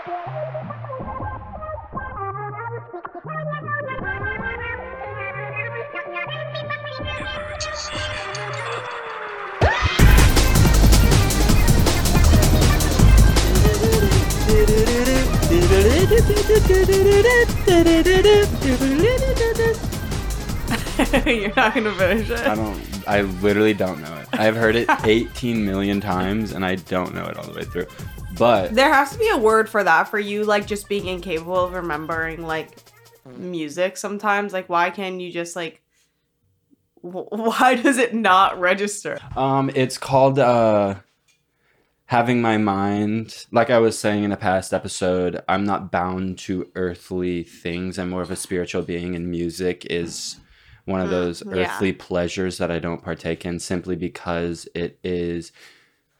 You're not gonna finish it. I don't. I literally don't know it. I've heard it 18 million times, and I don't know it all the way through. But There has to be a word for that for you, like just being incapable of remembering like music sometimes. Like, why can't you just like? wh- Why does it not register? um, it's called uh, having my mind. Like I was saying in a past episode, I'm not bound to earthly things. I'm more of a spiritual being, and music is one of Mm, those yeah. earthly pleasures that I don't partake in simply because it is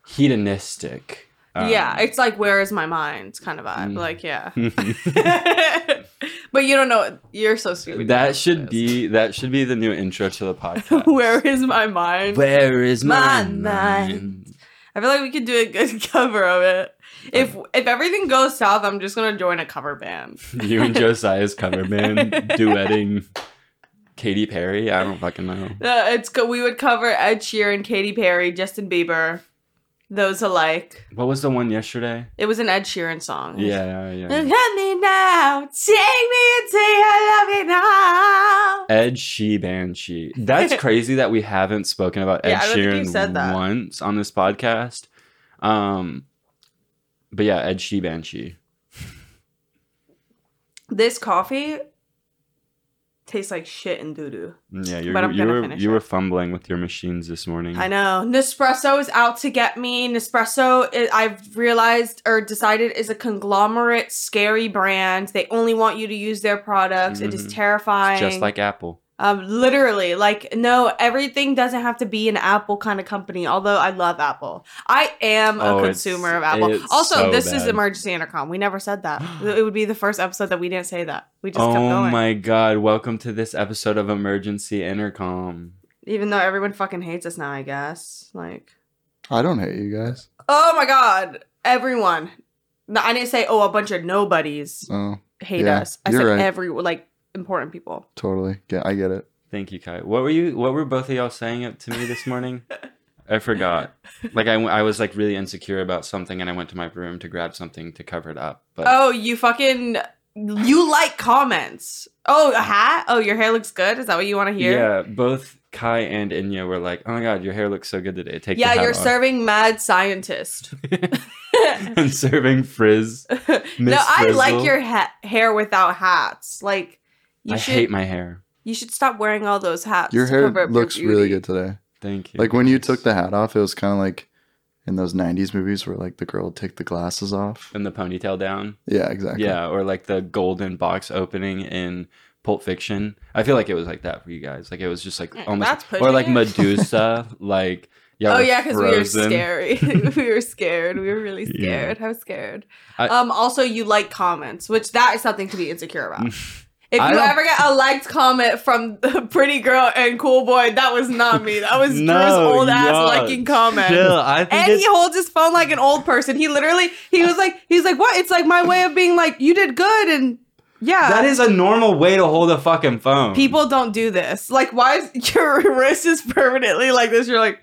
hedonistic. Um, yeah, it's like where is my mind kind of vibe. Mm. Like, yeah. but you don't know. You're so stupid. that should be that should be the new intro to the podcast. where is my mind? Where is My my mind? mind? I feel like we could do a good cover of it. If if everything goes south, I'm just gonna join a cover band. You and Josiah's cover band duetting Katy Perry. I don't fucking know. Uh, it's we would cover Ed Sheeran, Katy Perry, Justin Bieber, those alike. What was the one yesterday? It was an Ed Sheeran song. Yeah, Look yeah. at me now, take me and say I love you now. Ed She Banshee. That's crazy that we haven't spoken about Ed Yeah, I don't think you Sheeran once on this podcast. Um, but yeah, Ed She Banshee. This coffee tastes like shit and doo doo. Mm, yeah, you're, But I'm you gonna were finish you it. were fumbling with your machines this morning. I know. Nespresso is out to get me. Nespresso, i- I've realized or decided, is a conglomerate, scary brand. They only want you to use their products. It is mm-hmm. terrifying. Just like Apple. Um, literally, like no, everything doesn't have to be an Apple kind of company. Although I love Apple, I am a Oh, consumer of Apple. Also, so this is emergency intercom. We never said that. it would be the first episode that we didn't say that. We just kept Oh going, my god, welcome to this episode of Emergency Intercom. even though everyone fucking hates us now. I guess like. I don't hate you guys. Oh my god, everyone. No, I didn't say oh a bunch of nobodies Oh, hate Yeah, us. I said right. every like important people. totally. Yeah, I get it. Thank you, Kai. What were you? What were both of y'all saying up to me this morning? I forgot. Like I, I was like really insecure about something, and I went to my room to grab something to cover it up. But Oh, you fucking you like comments. Oh, a hat? Oh, your hair looks good. Is that what you want to hear? yeah, both Kai and Inya were like, "Oh my god, your hair looks so good today." Take the Yeah, hat you're off." serving mad scientist. and serving frizz. no, Miss I like your ha- hair without hats. Like you I should hate my hair. you should stop wearing all those hats. Your to hair cover up your looks really good today. Thank you. Like when you took the hat off, it was kind of like in those '90s movies where like the girl would take the glasses off. and the ponytail down. Yeah, exactly. Yeah, or like the golden box opening in Pulp Fiction. I feel like it was like that for you guys. Like it was just like Mm, almost, that's or like it. Medusa. like yeah, oh yeah, because we were scary. we were scared. We were really Yeah. scared. I was scared. I- um. Also, you like comments, which that is something to be insecure about. If I you ever get a liked comment from the pretty girl and cool boy, that was not me. That was Drew's No, old ass liking comment. Chill. I think And he holds his phone like an old person. He literally, he was like, he's like, what? It's like my way of being like, you did good, and yeah. that is a normal way to hold a fucking phone. People don't do this. Like, why is your wrist is permanently like this? You're like,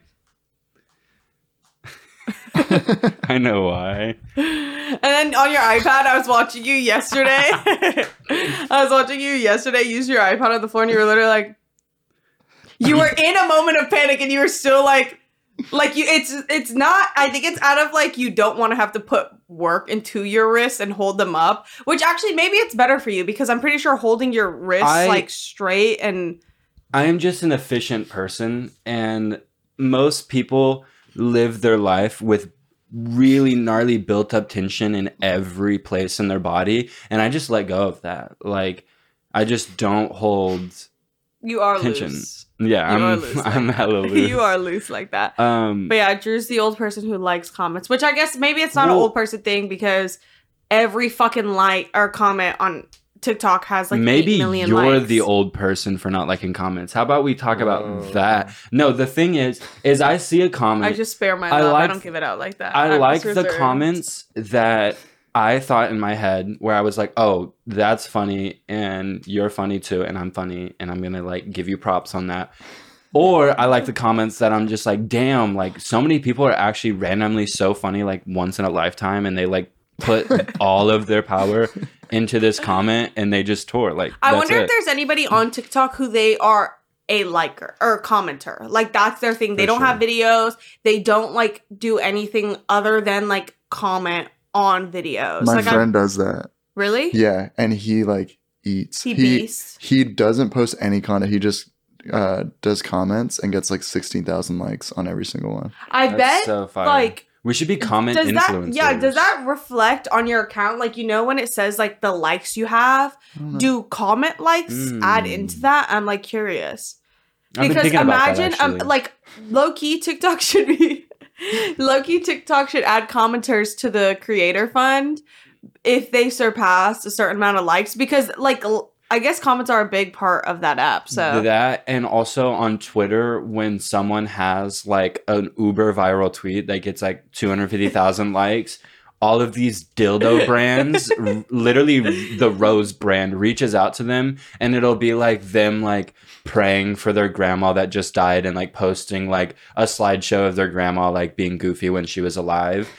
I know why. and then on your iPad, I was watching you yesterday. I was watching you yesterday use your iPad on the floor, and you were literally like, you were in a moment of panic, and you were still like, like you. It's it's not. I think it's out of like you don't want to have to put work into your wrists and hold them up. Which actually maybe it's better for you because I'm pretty sure holding your wrists I- like straight and I am just an efficient person, and most people live their life with really gnarly built up tension in every place in their body, and I just let go of that. Like, I just don't hold you are tension. loose. Yeah, You I'm loose I'm that. hella loose. you are loose like that. Um, But yeah, Drew's the old person who likes comments, which I guess maybe it's not an old person thing because every fucking like or comment on TikTok has like maybe 8 million you're likes. the old person for not liking comments. How about we talk about Oh. that? No, the thing is, is I see a comment. I just spare my I love. I don't give it out like that. I I'm like the comments that I thought in my head where I was like, "Oh, that's funny, and you're funny too, and I'm funny, and I'm gonna like give you props on that." Or I like the comments that I'm just like, "Damn!" Like so many people are actually randomly so funny, like once in a lifetime, and they like put all of their power into this comment, and they just tore. Like I that's wonder it. if there's anybody on TikTok who they are a liker or commenter. Like that's their thing. They For don't have videos. They don't like do anything other than like comment on videos. My like I'm- friend does that. really? Yeah, and he like eats. He he beasts. he doesn't post any content. He just uh does comments and gets like sixteen thousand likes on every single one. I That's bet so like we should be comment does that yeah, does that reflect on your account? Like you know when it says like the likes you have, don't know. do comment likes add Mm. into that? I'm like curious. Because thinking about that, imagine um like low key TikTok should be low key TikTok should add commenters to the creator fund if they surpass a certain amount of likes because like l- I guess comments are a big part of that app. So that and also on Twitter when someone has like an uber viral tweet that gets like 250,000 likes all of these dildo brands r- literally the Rose brand reaches out to them and it'll be like them like praying for their grandma that just died and like posting like a slideshow of their grandma like being goofy when she was alive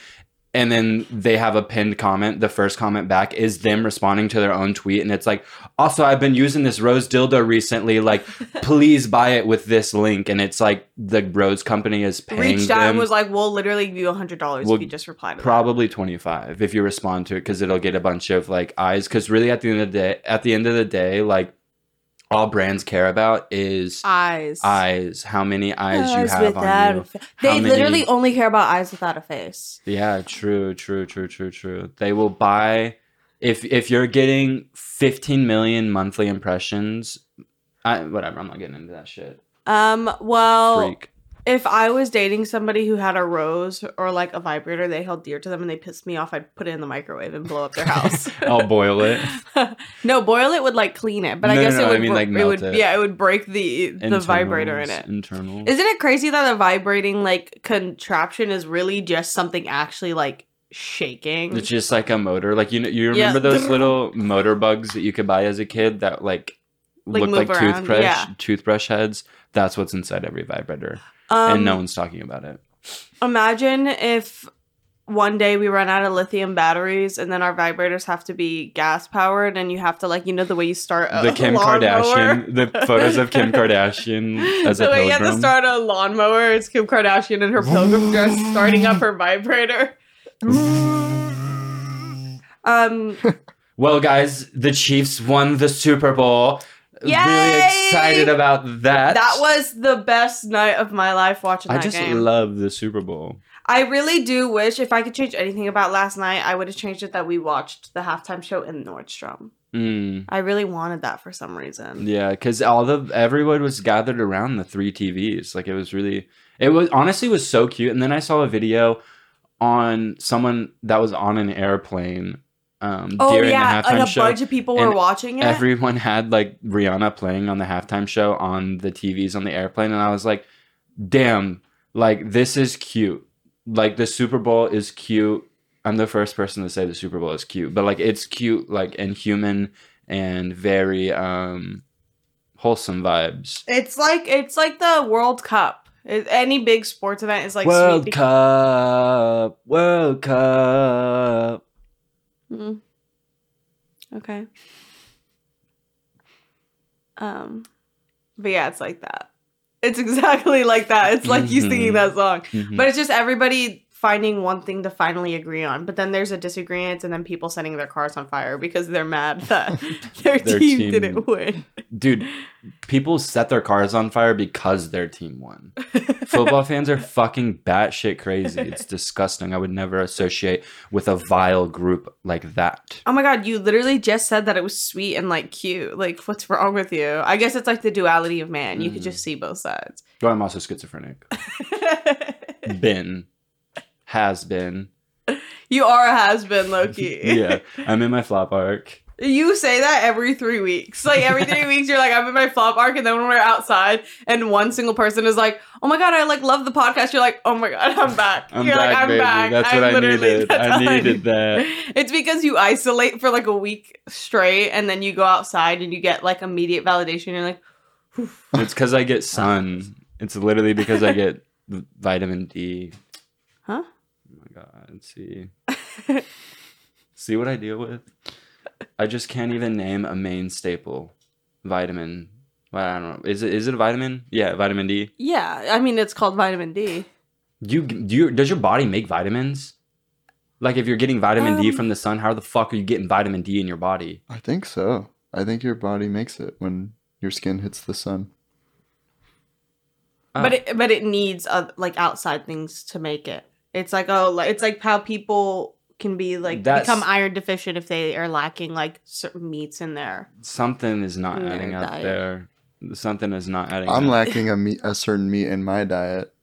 and then they have a pinned comment. The first comment back is them responding to their own tweet, and it's like, also, I've been using this Rose dildo recently. Like, please buy it with this link. And it's like the Rose company is paying reached out them and was like, "We'll literally give you hundred dollars Well, if you just reply to that." probably twenty five if you respond to it because it'll get a bunch of like eyes. Because really, at the end of the day, at the end of the day, like all brands care about is eyes. eyes. How many eyes, you have on you. They many- literally only care about eyes without a face. Yeah, true, true, true, true, true. They will buy if if you're getting 15 million monthly impressions. I whatever. I'm not getting into that shit. Um. Well, Freak. If I was dating somebody who had a rose or like a vibrator they held dear to them and they pissed me off, I'd put it in the microwave and blow up their house. I'll boil it. no, boil it would like clean it, but I guess no, it no, I would. mean, bro- like, it would. it. Yeah, it would break the the vibrator in it. Internal. Isn't it crazy that a vibrating like contraption is really just something actually like shaking? It's just like a motor. Like you know, you Yeah. remember those little motor bugs that you could buy as a kid that like, Like, looked like around, toothbrush yeah. toothbrush heads. That's what's inside every vibrator, um, and no one's talking about it. Imagine if one day we run out of lithium batteries and then our vibrators have to be gas powered and you have to like you know the way you start a the Kim? Kardashian, the photos of Kim Kardashian as the a way you have to start a lawnmower it's Kim Kardashian in her pilgrim dress starting up her vibrator. Um, Well, guys, the Chiefs won the Super Bowl. I'm really excited about that. that was the best night of my life watching I that just game. love the Super Bowl. I really do wish if I could change anything about last night, I would have changed it that we watched the halftime show in Nordstrom. Mm. I really wanted that for some reason. Yeah, because all the everyone was gathered around the three TVs. Like it was really, it was honestly was so cute. And then I saw a video on someone that was on an airplane um, Oh during yeah, the halftime and a show. bunch of people were watching it. Everyone had like Rihanna playing on the halftime show on the TVs on the airplane, and I was like, "Damn, like this is cute. Like the Super Bowl is cute." I'm the first person to say the Super Bowl is cute, but like it's cute, like and human and very um wholesome vibes. it's like it's like the World Cup. Any big sports event is like World. Cup, World Cup. Mm. Okay. Um, but yeah, it's like that. It's exactly like that. It's like you singing that song. Mhm. But it's just everybody finding one thing to finally agree on. But then there's a disagreement and then people setting their cars on fire because they're mad that their, Their team, team- didn't win. Dude, people set their cars on fire because their team won. Football fans are fucking batshit crazy. It's disgusting. I would never associate with a vile group like that. Oh my god, you literally just said that it was sweet and like cute. Like, what's wrong with you? I guess it's like the duality of man. You could Mhm. just see both sides. But I'm also schizophrenic. Been. Has been. you are a has been, Loki. Yeah. I'm in my flop arc. You say that every three weeks. Like every three weeks, you're like, I'm in my flop arc, and then when we're outside, and one single person is like, "Oh my god, I like love the podcast." You're like, "Oh my god, I'm back." I'm you're back, like, "I'm baby. back." That's I'm what I literally needed. I needed that. It's because you isolate for like a week straight, and then you go outside and you get like immediate validation. You're like, It's because I get sun. It's literally because I get vitamin D. "Huh?" God. See. See what I deal with? I just can't even name a main staple vitamin. Well, I don't know. Is it is it a vitamin? Yeah, vitamin D. Yeah, I mean it's called vitamin D. Do you do you does your body make vitamins? Like if you're getting vitamin D Um, from the sun, how the fuck are you getting vitamin D in your body? I think so. I think your body makes it when your skin hits the sun. Oh. But it but it needs uh, like outside things to make it. It's like oh, like it's like how people can be like That's- become iron deficient if they are lacking like certain meats in there. something is not in adding up diet. there. Something is not adding I'm up. lacking a meat, a certain meat in my diet.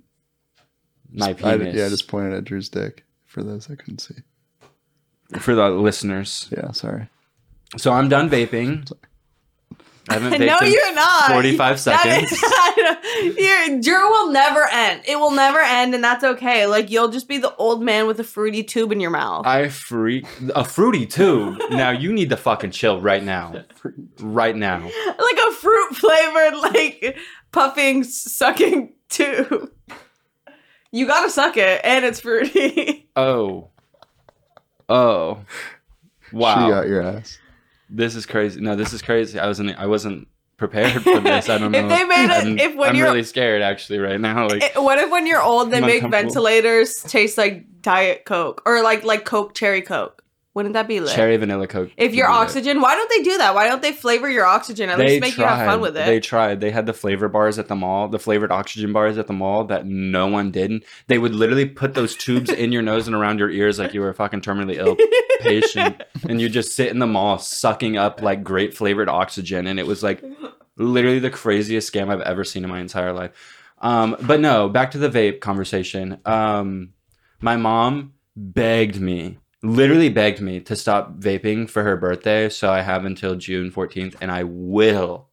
My I- penis. yeah, I just pointed at Drew's dick for those I couldn't see. for the listeners. Yeah, sorry. So I'm done vaping. I haven't vaped no, in you're not. 45 seconds. is- your Drew will never end. It will never end, and that's okay. Like you'll just be the old man with a fruity tube in your mouth. I freak a fruity tube. Now you need to fucking chill right now. Right now. like a fruit flavored, like puffing, sucking tube. You gotta suck it, and it's fruity. Oh. Oh. Wow. She Wow. got your ass. This is crazy. No, this is crazy. I wasn't I wasn't prepared for this. I don't know. If they made it- I'm, if when I'm you're- really scared actually right now. Like Eh, what if when you're old, they I'm make ventilators taste like Diet Coke or like like Coke Cherry Coke? Wouldn't that be lit? cherry vanilla coke. if your be lit. oxygen, why don't they do that? Why don't they flavor your oxygen? At least make you have fun with it. They tried. They had the flavor bars at the mall, the flavored oxygen bars at the mall that no one didn't. They would literally put those tubes in your nose and around your ears like you were a fucking terminally ill patient. And you just sit in the mall sucking up like great flavored oxygen. And it was like literally the craziest scam I've ever seen in my entire life. Um, but no, back to the vape conversation. Um, my mom begged me, literally begged me to stop vaping for her birthday. So I have until June 14th, and I will,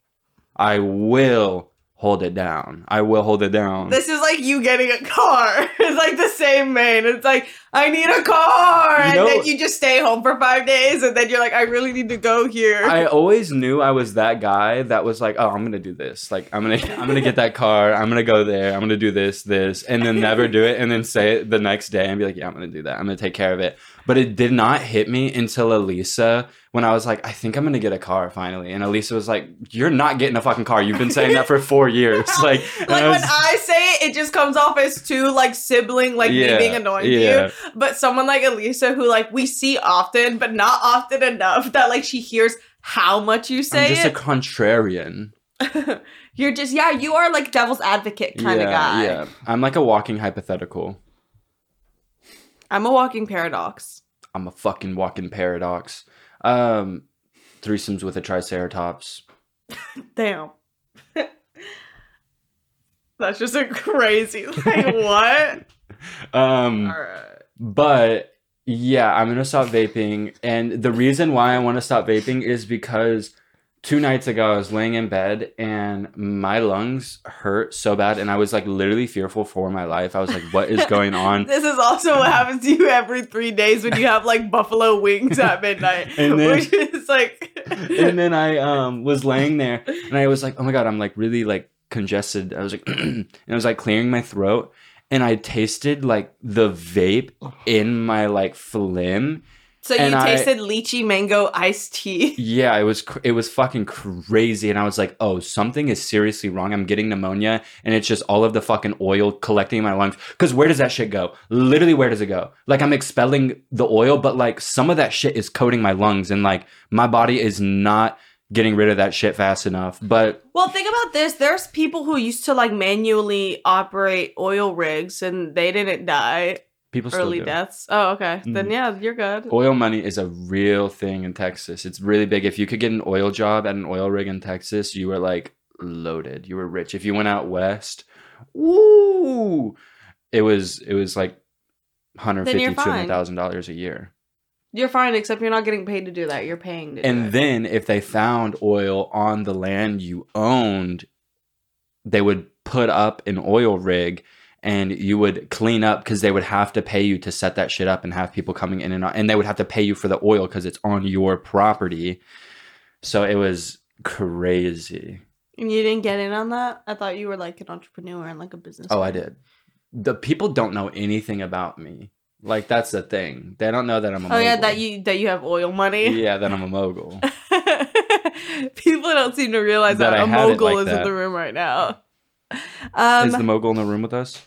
I will hold it down. I will hold it down. This is like you getting a car. It's like the same main. It's like I need a car, You and then you just stay home for five days, and then you're like, I really need to go here. I always knew I was that guy that was like, oh, I'm gonna do this. Like, I'm gonna, I'm gonna get that car. I'm gonna go there. I'm gonna do this, this, and then never do it, and then say it the next day and be like, yeah, I'm gonna do that. I'm gonna take care of it. But it did not hit me until Elisa when I was like, I think I'm gonna get a car finally. And Elisa was like, You're not getting a fucking car. You've been saying that for four years. Like, like I when I say it, it just comes off as too like sibling, like Yeah, me being annoying to yeah. you. But someone like Elisa, who like we see often, but not often enough, that like she hears how much you say. I'm just a contrarian. You're just yeah, you are like devil's advocate kind of yeah, guy. Yeah, I'm like a walking hypothetical. I'm a walking paradox. I'm a fucking walking paradox. Um, threesomes with a triceratops. Damn. That's just a crazy like what? Um, All right. But yeah, I'm gonna stop vaping, and the reason why I want to stop vaping is because two nights ago I was laying in bed and my lungs hurt so bad, and I was like literally fearful for my life. I was like, "What is going on?" This is also what happens to you every three days when you have like buffalo wings at midnight. And then- which is like and then I um was laying there and I was like, oh my god, I'm like really like congested. I was like, and I was like clearing my throat, and I tasted like the vape in my like phlegm. So you And I- tasted lychee mango iced tea. Yeah, it was cr- it was fucking crazy, and I was like, oh, something is seriously wrong. I'm getting pneumonia, and it's just all of the fucking oil collecting in my lungs. Because where does that shit go? Literally, where does it go? Like I'm expelling the oil, but like some of that shit is coating my lungs, and like my body is not getting rid of that shit fast enough. But Well, think about this. There's people who used to like manually operate oil rigs and they didn't die people still early deaths. Oh, okay. Then Mhm. yeah, you're good. Oil money is a real thing in Texas. It's really big. If you could get an oil job at an oil rig in Texas, you were like loaded. You were rich. If you went out west, woo, it was it was like Then 150 you're fine. 200,000 dollars a year. You're fine, except you're not getting paid to do that. You're paying to do And then if they found oil on the land you owned, they would put up an oil rig and you would clean up because they would have to pay you to set that shit up and have people coming in and out. And they would have to pay you for the oil because it's on your property. So it was crazy. And you didn't get in on that? I thought you were like an entrepreneur and like a business. Oh, I did. The people don't know anything about me. Like that's the thing. They don't know that I'm a Oh mogul. yeah, that you that you have oil money. Yeah, that I'm a mogul. People don't seem to realize That that, a mogul like is in the room right now. Um, Is the mogul in the room with us?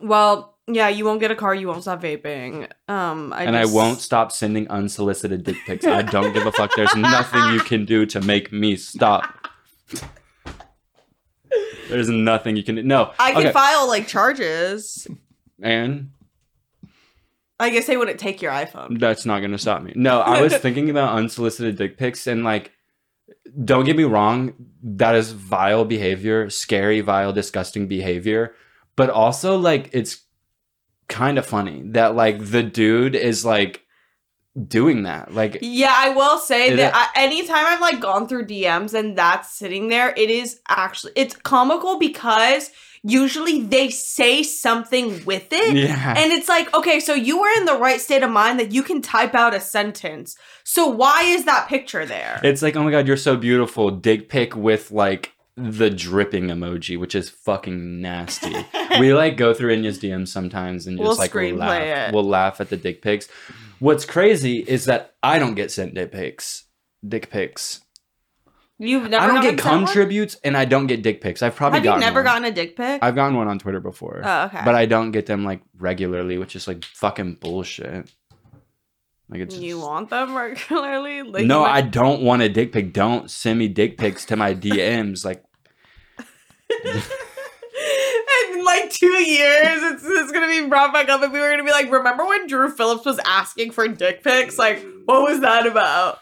well, yeah, you won't get a car. You won't stop vaping. Um, I and just- I won't stop sending unsolicited dick pics. I don't give a fuck. There's nothing you can do to make me stop. There's nothing you can do. No. I can okay. file like charges. and I guess they wouldn't take your iPhone. that's not going to stop me. No, I was thinking about unsolicited dick pics and like don't get me wrong, that is vile behavior, scary, vile, disgusting behavior, but also like it's kind of funny that like the dude is like doing that. Like Yeah, I will say that I, anytime I've like gone through DMs and that's sitting there, it is actually it's comical because usually they say something with it. yeah. And it's like, okay, so you were in the right state of mind that you can type out a sentence. So why is that picture there? It's like, oh my god, you're so beautiful. Dick pic with like the dripping emoji, which is fucking nasty. we like go through Inya's DMs sometimes and just We'll like screenplay laugh. it. We'll laugh at the dick pics. What's crazy is that I don't get sent dick pics. Dick pics. You've never I don't get cum tributes and I don't get dick pics. I've probably Have you gotten never one. gotten a dick pic? I've gotten one on Twitter before. oh, okay. But I don't get them like regularly, which is like fucking bullshit. Like it's you just- want them regularly? Like, no, you I don't want a dick pic. Don't send me dick pics to my DMs. Like in like two years, it's, it's gonna be brought back up, and we were gonna be like, "Remember when Drew Phillips was asking for dick pics? Like, what was that about?"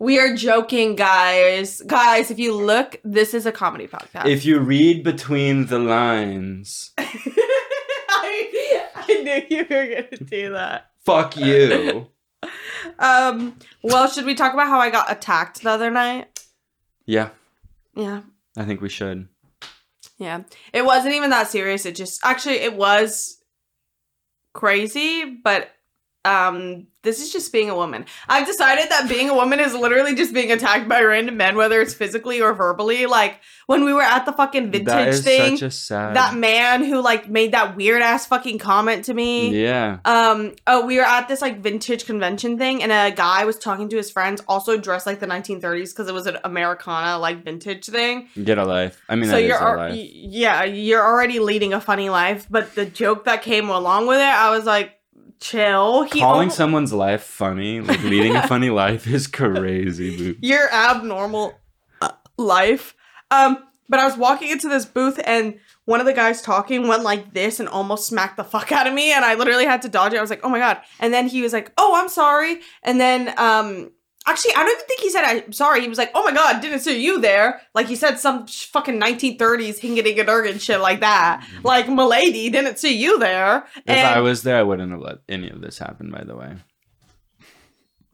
We are joking, guys. Guys, if you look, this is a comedy podcast. if you read between the lines, I, I knew you were gonna do that. fuck you. Um. Well, should we talk about how I got attacked the other night? yeah, Yeah. I think we should. Yeah. It wasn't even that serious. It just actually it was crazy, but um this is just being a woman. I've decided that being a woman is literally just being attacked by random men whether it's physically or verbally. Like when we were at the fucking vintage thing, such a sad. that man who like made that weird ass fucking comment to me. yeah, Um, oh, we were at this like vintage convention thing, and a guy was talking to his friends, also dressed like the 1930s because it was an Americana like vintage thing get a life. I mean, so you're a life. y- yeah you're already leading a funny life but the joke that came along with it i was like chill he Calling al- someone's life funny, like leading a funny life, is crazy. Boo. your abnormal uh, life um but i was walking into this booth and one of the guys talking went like this and almost smacked the fuck out of me and i literally had to dodge it i was like oh my god and then he was like oh i'm sorry and then um Actually, I don't even think he said I'm sorry. He was like, "Oh my god, didn't see you there." Like he said some sh- fucking 1930s hingadingadurgan shit like that. Mm-hmm. Like, "Milady, didn't see you there." If And I was there, I wouldn't have let any of this happen. By the way,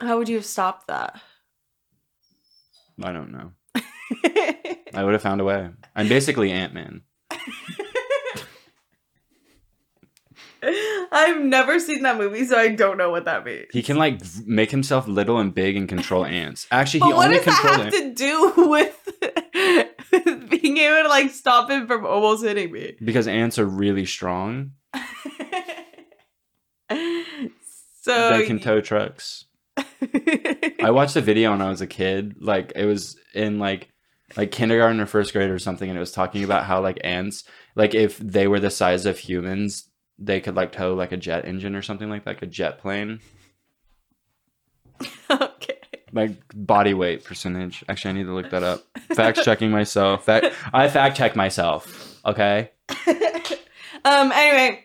how would you have stopped that? I don't know. I would have found a way. I'm basically Ant Man. I've never seen that movie, so I don't know what that means. He can like make himself little and big and control ants. Actually, he what only does that have ants to do with, with being able to like stop him from almost hitting me? because ants are really strong. so they can tow trucks. I watched a video when I was a kid. Like it was in like like kindergarten or first grade or something, and it was talking about how like ants, like if they were the size of humans, they could like tow like a jet engine or something like that, like a jet plane. okay. Like body weight percentage. Actually, I need to look that up. Fact checking myself. Fact, I fact check myself. Okay. um. Anyway,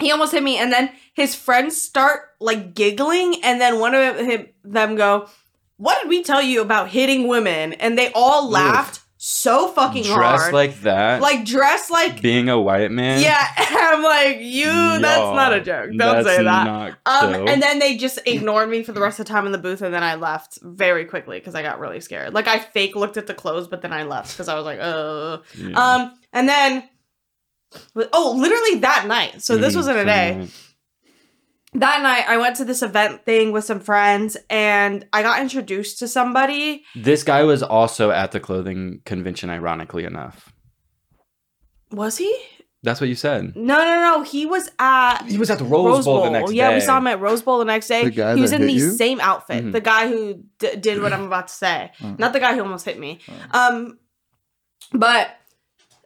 he almost hit me, and then his friends start like giggling, and then one of them go, "What did we tell you about hitting women?" And they all laughed so fucking Dressed hard. like that, like dressed like being a white man. yeah. I'm like, you that's not a joke. Don't say that. Um, chill. and then they just ignored me for the rest of the time in the booth, and then I left very quickly because I got really scared. Like I fake looked at the clothes, but then I left because I was like, oh. Yeah. Um, and then, oh, literally that night. So this Mhm, wasn't a day. Night. That night, I went to this event thing with some friends, and I got introduced to somebody. This guy was also at the clothing convention, ironically enough. Was he? That's what you said. No, no, no. He was at He was at the Rose, Bowl, the next yeah, day. we saw him at Rose Bowl the next day. The guy he was that in hit the you? same outfit. Mhm. The guy who d- did what I'm about to say, Oh. not the guy who almost hit me. Um, but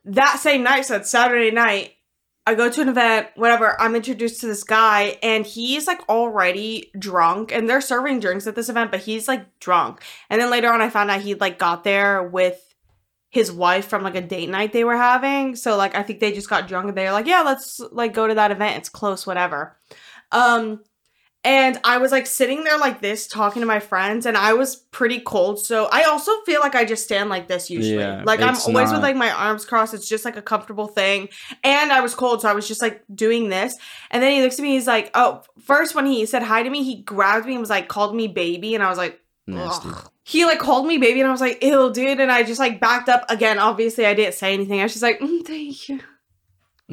that same night, so it's Saturday night. I go to an event, whatever. I'm introduced to this guy, and he's like already drunk, and they're serving drinks at this event, but he's like drunk. And then later on, I found out he like got there with his wife from like a date night they were having. So like I think they just got drunk and they're like, yeah, let's like go to that event. It's close, whatever. Um and I was like sitting there like this talking to my friends and I was pretty cold. So I also feel like I just stand like this usually. Yeah, like I'm always with like my arms crossed. It's just like a comfortable thing. And I was cold, so I was just like doing this. And then he looks at me, he's like, Oh, first when he said hi to me, he grabbed me and was like, called me baby, and I was like, Nasty. Ugh. He like called me baby, and I was like, "Ew, dude!" And I just like backed up again. Obviously, I didn't say anything. I was just like, mm, "Thank you."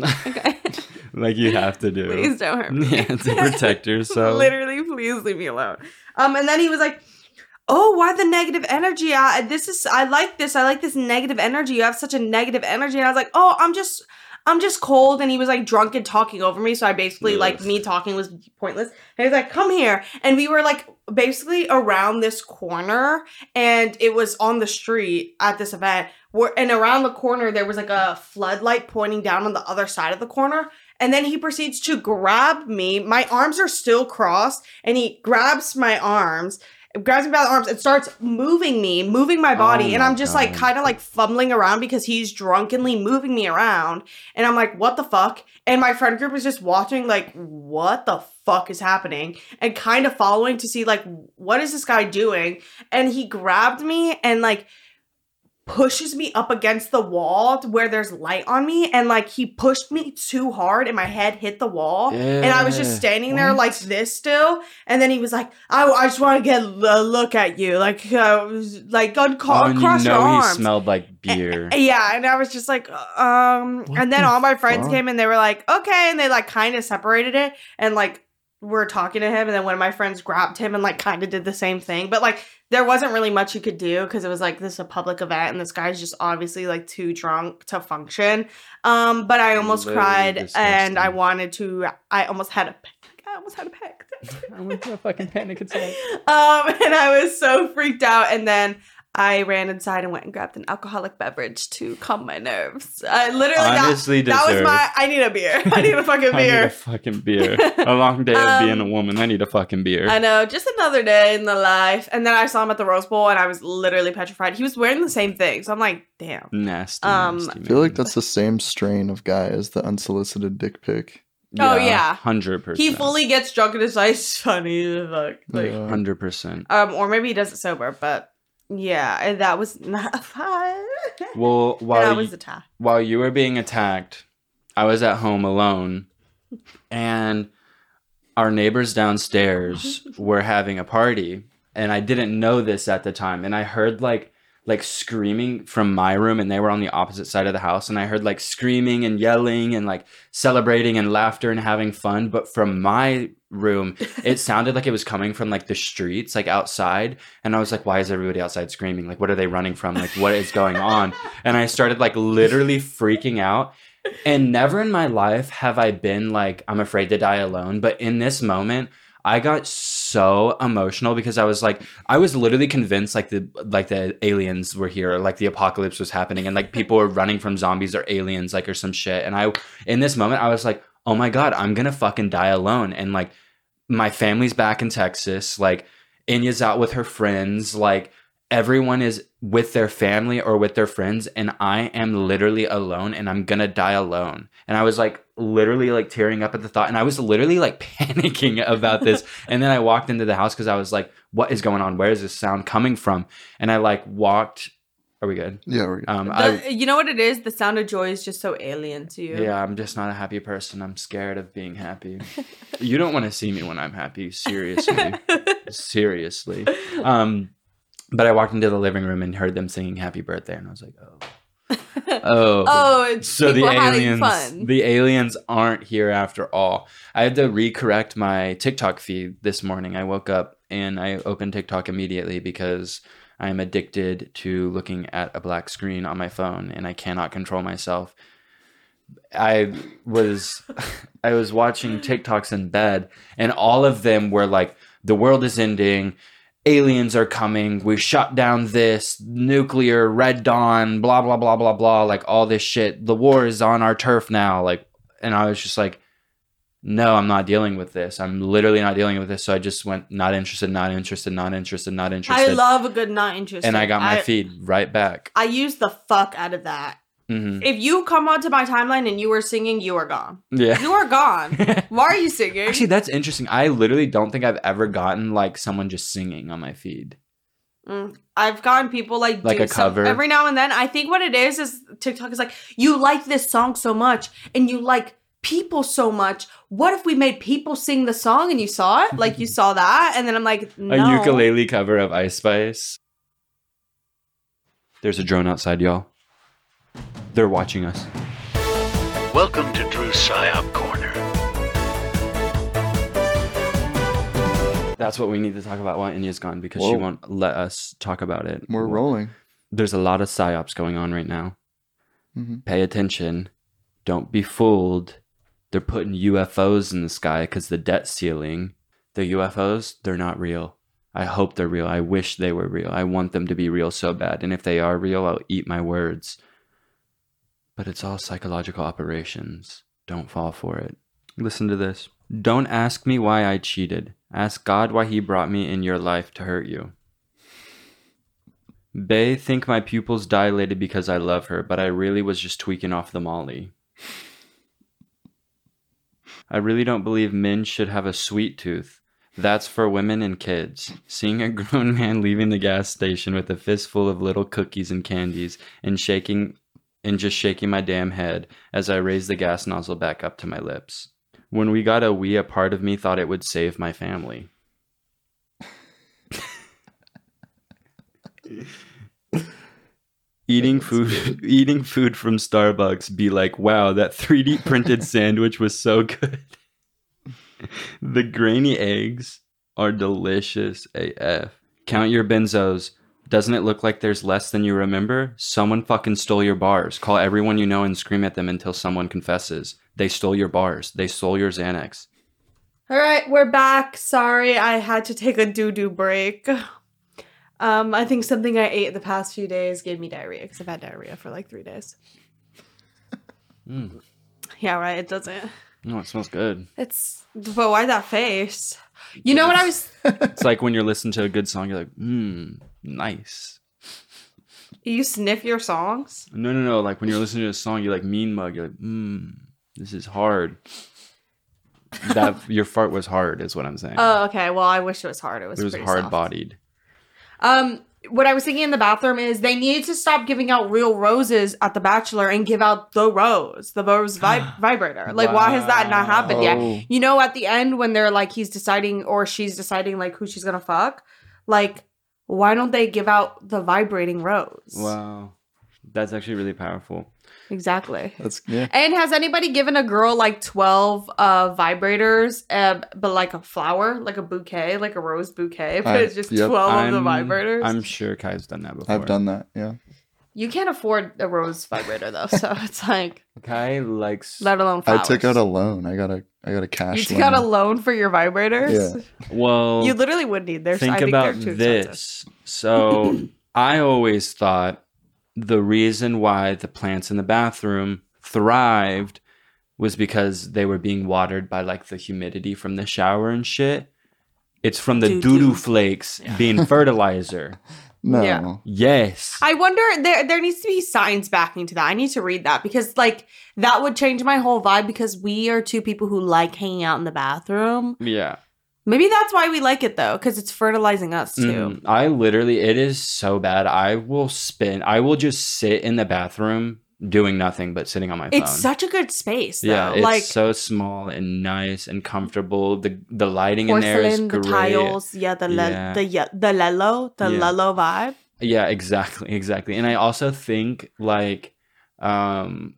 Okay, like you have to do. please don't hurt me. Yeah, to protect yourself. Literally, please leave me alone. Um, and then he was like, "Oh, why the negative energy? I this is I like this. I like this negative energy. You have such a negative energy." And I was like, "Oh, I'm just." I'm just cold, and he was like drunk and talking over me. So I basically like me talking was pointless. And he was like, "Come here," and we were like basically around this corner, and it was on the street at this event. Where and around the corner there was like a floodlight pointing down on the other side of the corner. And then he proceeds to grab me. My arms are still crossed, and he grabs my arms, grabs me by the arms, and starts moving me, moving my body. Oh and I'm just like kind of like fumbling around because he's drunkenly moving me around. And I'm like, what the fuck? And my friend group is just watching, like, what the fuck is happening? And kind of following to see, like, what is this guy doing? And he grabbed me and like pushes me up against the wall to where there's light on me and like he pushed me too hard and my head hit the wall and I was just standing there What? like this still and then he was like I, I just want to get a look at you like uh, like go Oh, and across you your know he smelled like beer. yeah, and I was just like, um, What and then the all my friends fuck? came and they were like, okay, and they like kind of separated it and like were talking to him, and then one of my friends grabbed him and like kind of did the same thing, but like there wasn't really much you could do because it was like this is a public event and this guy's just obviously like too drunk to function. Um, but I almost Literally cried and I wanted to. I almost had a. I almost had a peck. I went through a fucking panic attack. Um, and I was so freaked out. And then I ran inside and went and grabbed an alcoholic beverage to calm my nerves. I literally that, Honestly, that was my. I need a beer. I need a fucking I need a beer. fucking beer. A long day of Um, being a woman. I need a fucking beer. I know, just another day in the life. And then I saw him at the Rose Bowl, and I was literally petrified. He was wearing the same thing, so I'm like, damn. nasty. Um, nasty, I feel like that's the same strain of guy as the unsolicited dick pic. Oh, yeah. hundred percent. He fully gets drunk and is like, it's funny as fuck. Like, Yeah. hundred percent. um, or maybe he does it sober, but yeah, and that was not fun. Well, while was you, time. while you were being attacked, I was at home alone, and our neighbors downstairs were having a party, and I didn't know this at the time, and I heard like like screaming from my room and they were on the opposite side of the house and I heard like screaming and yelling and like celebrating and laughter and having fun. But from my room it sounded like it was coming from like the streets like outside. And I was like why is everybody outside screaming? Like what are they running from? Like what is going on? And I started like literally freaking out. And never in my life have I been like I'm afraid to die alone. But in this moment I got so emotional because I was like I was literally convinced like the like the aliens were here or like the apocalypse was happening and like people were running from zombies or aliens like or some shit. And I in this moment I was like oh my god I'm to fucking die alone. And like my family's back in Texas like Inya's out with her friends like everyone is with their family or with their friends and I am literally alone and I'm going to die alone and I was like literally like tearing up at the thought and I was literally like panicking about this and then I walked into the house cuz I was like what is going on where is this sound coming from and I like walked Are we good? Yeah, we're, Um, The- I, you know what it is? The sound of joy is just so alien to you. yeah, I'm just not a happy person. I'm scared of being happy. you don't want to see me when I'm happy. Seriously, seriously. Um, but I walked into the living room and heard them singing "Happy Birthday," and I was like, oh, oh, oh, it's so the aliens fun. the aliens aren't here after all. I had to recorrect my tiktok feed this morning. I woke up and i opened tiktok immediately because i'm addicted to looking at a black screen on my phone and i cannot control myself. I was i was watching tiktoks in bed and all of them were like the world is ending aliens are coming we shut down this nuclear red dawn blah blah blah blah blah like all this shit the war is on our turf now like and i was just like no i'm not dealing with this i'm literally not dealing with this so i just went not interested not interested not interested not interested. I love a good not interested. and i got my I, feed right back I used the fuck out of that. Hmm If you come onto my timeline and you were singing, you are gone. yeah You are gone. Why are you singing? actually that's interesting i literally don't think i've ever gotten like someone just singing on my feed Mm, I've gotten people like Like do a some- cover? every now and then. I think what it is is TikTok is like you like this song so much and you like people so much. What if we made people sing the song and you saw it? Like you saw that, and then I'm like, no. A ukulele cover of Ice Spice. There's a drone outside, y'all. They're watching us. Welcome to Drew's PsyOp Corner. That's what we need to talk about while Inya's gone because she Whoa. won't let us talk about it. we're rolling. There's a lot of psyops going on right now. hmm Pay attention. Don't be fooled. They're putting UFOs in the sky because the debt ceiling. The UFOs, they're not real. I hope they're real. I wish they were real. I want them to be real so bad. And if they are real, I'll eat my words. But it's all psychological operations. Don't fall for it. Listen to this. Don't ask me why I cheated. Ask God why He brought me in your life to hurt you. Bay think my pupils dilated because I love her, but I really was just tweaking off the molly. I really don't believe men should have a sweet tooth. That's for women and kids. Seeing a grown man leaving the gas station with a fistful of little cookies and candies and shaking and just shaking my damn head as I raised the gas nozzle back up to my lips. When we got a Wii, a part of me thought it would save my family. eating food eating food from Starbucks be like, wow, that 3D printed sandwich was so good. the grainy eggs are delicious AF. Count your benzos. Doesn't it look like there's less than you remember? Someone fucking stole your bars. Call everyone you know and scream at them until someone confesses. They stole your bars. They stole your Xanax. All right, we're back. Sorry, I had to take a doo doo break. Um, I think something I ate the past few days gave me diarrhea because I've had diarrhea for like three days. Mm. Yeah, right. It doesn't. No, it smells good. It's but why that face? You know what I was? It's like when you're listening to a good song, you're like, mmm, nice. You sniff your songs. No, no, no. Like when you're listening to a song, you're like mean mug. You're like, mmm, this is hard. That your fart was hard, is what I'm saying. Oh, okay. Well, I wish it was hard. It was. it was hard soft. bodied. Um, what I was thinking in the bathroom is they need to stop giving out real roses at the Bachelor and give out the rose, the rose vib- vibrator. Like, why has that not happened Wow. yet? You know, at the end when they're like, he's deciding or she's deciding like who she's gonna fuck, like, why don't they give out the vibrating rose? Wow, that's actually really powerful. Exactly. That's yeah. And has anybody given a girl like 12 uh vibrators, uh, but like a flower, like a bouquet, like a rose bouquet, but I- it's just yep. 12 of the vibrators? I'm sure Kai's done that before. I've done that. Yeah. You can't afford a rose vibrator though, so it's like, Kai likes. let alone flowers. I took out a loan. I got a I got a cash. You took out a loan. loan for your vibrators. Yeah. well, You literally would need. There's think I think about they're too expensive. this. So I always thought the reason why the plants in the bathroom thrived was because they were being watered by like the humidity from the shower and shit. It's from the Doo-doo. doo doo flakes being fertilizer. No. Yeah. Yes. I wonder there there needs to be science backing to that. I need to read that because like that would change my whole vibe because we are two people who like hanging out in the bathroom. yeah. Maybe that's why we like it though, because it's fertilizing us too. Mm, I literally, it is so bad. I will spin. I will just sit in the bathroom doing nothing but sitting on my phone. It's such a good space though. yeah, it's like so small and nice and comfortable. The the lighting in there is porcelain, the great. tiles, yeah, the le- Yeah. the yeah, the lello, the Yeah. lello vibe. Yeah, exactly, exactly. And I also think like um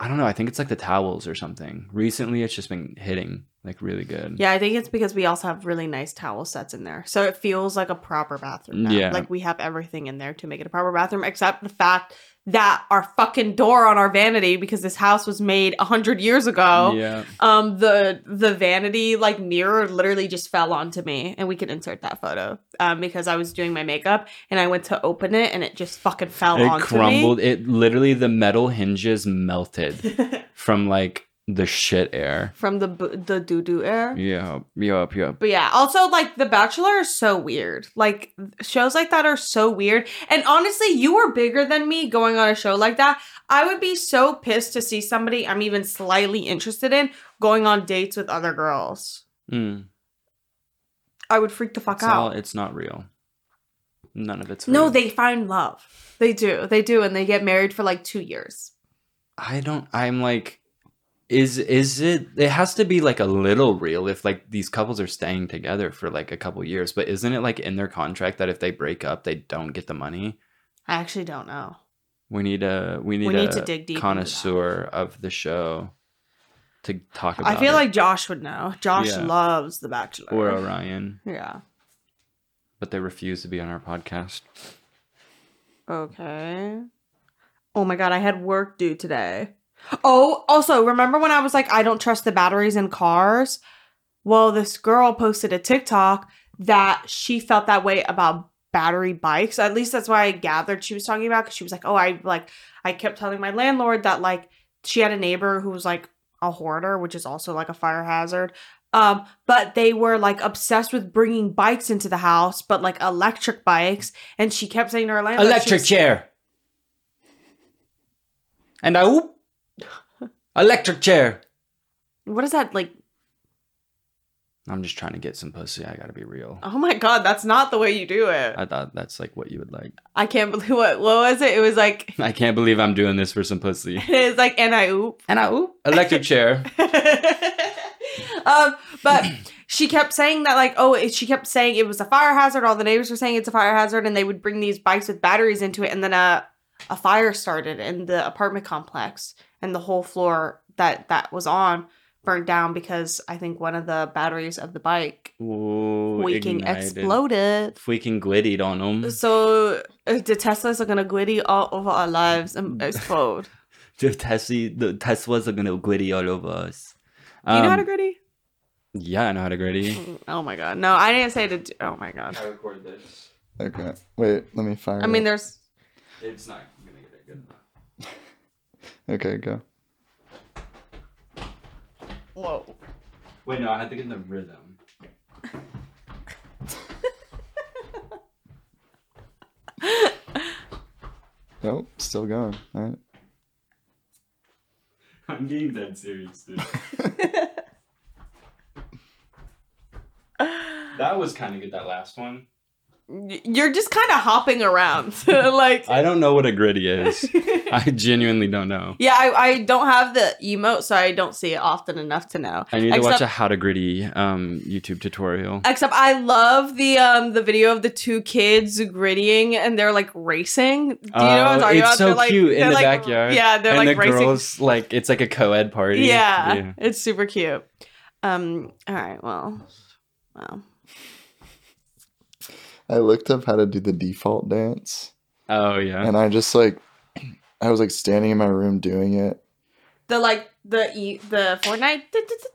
I don't know, I think it's like the towels or something. Recently it's just been hitting like really good. Yeah, I think it's because we also have really nice towel sets in there. So it feels like a proper bathroom. Now. Yeah. Like we have everything in there to make it a proper bathroom, except the fact that our fucking door on our vanity, because this house was made a hundred years ago, Yeah. um, the the vanity like mirror literally just fell onto me. And we can insert that photo. Um, because I was doing my makeup and I went to open it and it just fucking fell It crumbled. It literally the metal hinges melted from like the shit air. From the the doo doo air. Yeah, yup, yup. But yeah, also like The Bachelor is so weird. Like shows like that are so weird. And honestly, you were bigger than me going on a show like that. I would be so pissed to see somebody I'm even slightly interested in going on dates with other girls. Mm. I would freak the fuck It's all out. it's not real. None of it's real. no, they find love. They do. They do and they get married for like 2 years. I don't I'm like is is it it has to be like a little real if like these couples are staying together for like a couple years, but isn't it like in their contract that if they break up they don't get the money? I actually don't know. We need a we need, We need a to dig deep connoisseur of the show to talk about I feel it. like Josh would know. Josh Yeah. loves The Bachelor. or Orion, yeah. but they refuse to be on our podcast. Okay. Oh my god, I had work due today. Oh, also, remember when I was like, I don't trust the batteries in cars? Well, this girl posted a TikTok that she felt that way about battery bikes. At least that's why I gathered she was talking about because she was like, Oh, I like I kept telling my landlord that like she had a neighbor who was like a hoarder, which is also like a fire hazard. Um, but they were like obsessed with bringing bikes into the house, but like electric bikes. And she kept saying to her landlord, Electric was- chair. And I whoop. Electric chair. What is that like? I'm just trying to get some pussy. I gotta be real. Oh my god, that's not the way you do it. I thought that's like what you would like. I can't believe what what was it? It was like I can't believe I'm doing this for some pussy. it's like and I oop. And I whoop. Electric chair. um, but she kept saying that like oh she kept saying it was a fire hazard. All the neighbors were saying it's a fire hazard, and they would bring these bikes with batteries into it, and then a a fire started in the apartment complex, and the whole floor that that was on burned down because I think one of the batteries of the bike Ooh, freaking exploded. Freaking glittied on them. So uh, the Teslas are gonna glitty all over our lives and explode. The Tesla, the Teslas are gonna glitty all over us. Do you know how to Um, griddy? Yeah, I know how to griddy. Oh my god. No, I didn't say to do- oh my god. I recorded this. Okay. Wait, let me fire. I mean there's It's not gonna get it good enough. Okay, go. whoa. Wait, no, I have to get in the rhythm. Nope, oh, still going. All right. I'm being dead serious, dude. that was kind of good. That last one. You're just kind of hopping around. like I don't know what a griddy is. I genuinely don't know. Yeah, I, I don't have the emote, so I don't see it often enough to know. I need to watch a how to griddy um, YouTube tutorial. Except I love the um the video of the two kids griddying and they're like racing. Do you know what I'm Oh, talking it's about? so they're like, cute in they're the like- backyard. Yeah, they're and like the racing. girls like it's like a co-ed party. Yeah, it's super cute. Um. All right. Well. Well. I looked up how to do the default dance, Oh yeah. and I just like, I was like standing in my room doing it. The like the e the Fortnite.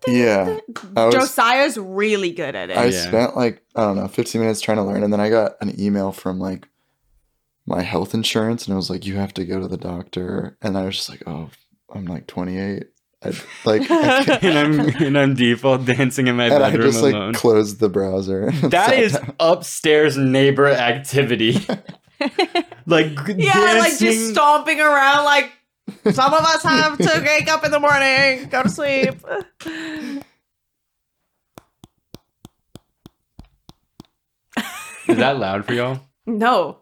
Yeah, was- Josiah's really good at it. I Yeah. spent like I don't know, 15 minutes trying to learn, and then I got an email from like my health insurance, and it was like, you have to go to the doctor, and I was just like, oh, I'm like 28, I, like, I and I'm and I'm default dancing in my and I bedroom just like alone. closed the browser. and That sat is down. upstairs neighbor activity. like yeah, dancing. like just stomping around. Like some of us have to wake up in the morning, go to sleep. Is that loud for y'all? No.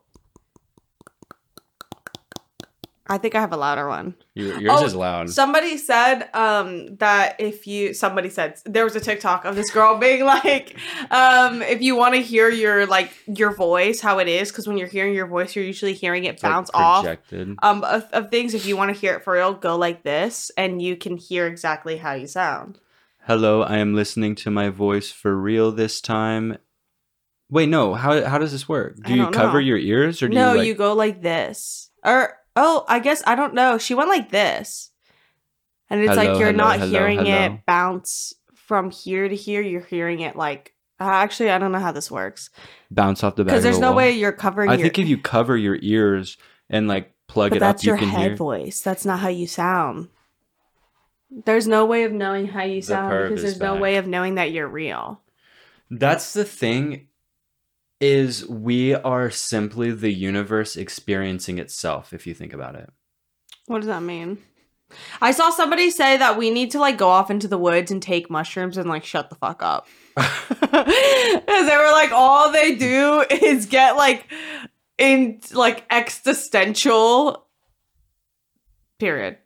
I think I have a louder one. Your- Yours Oh, is loud. Somebody said um that if you somebody said there was a TikTok of this girl being like um if you want to hear your like your voice how it is cuz when you're hearing your voice you're usually hearing it It's, like, bounce off um of, of things if you want to hear it for real go like this and you can hear exactly how you sound. Hello, I am listening to my voice for real this time. Wait, no. How how does this work? Do you cover know. your ears or do No, you, like, you go like this. Or oh, I guess I don't know. She went like this. And it's Hello, like you're hello, not hello, hearing it bounce from here to here. You're hearing it like uh, actually I don't know how this works. bounce off the back? Because there's the no wall? way you're covering I your think if you cover your ears and like plug But it that's up, you your can head hear. voice. That's not how you sound. There's no way of knowing how you sound because there's no way of knowing that you're real. That's the thing. Is we are simply the universe experiencing itself. If you think about it. What does that mean? I saw somebody say that we need to like go off into the woods and take mushrooms and like shut the fuck up. Because they were like, all they do is get like in like existential. Period.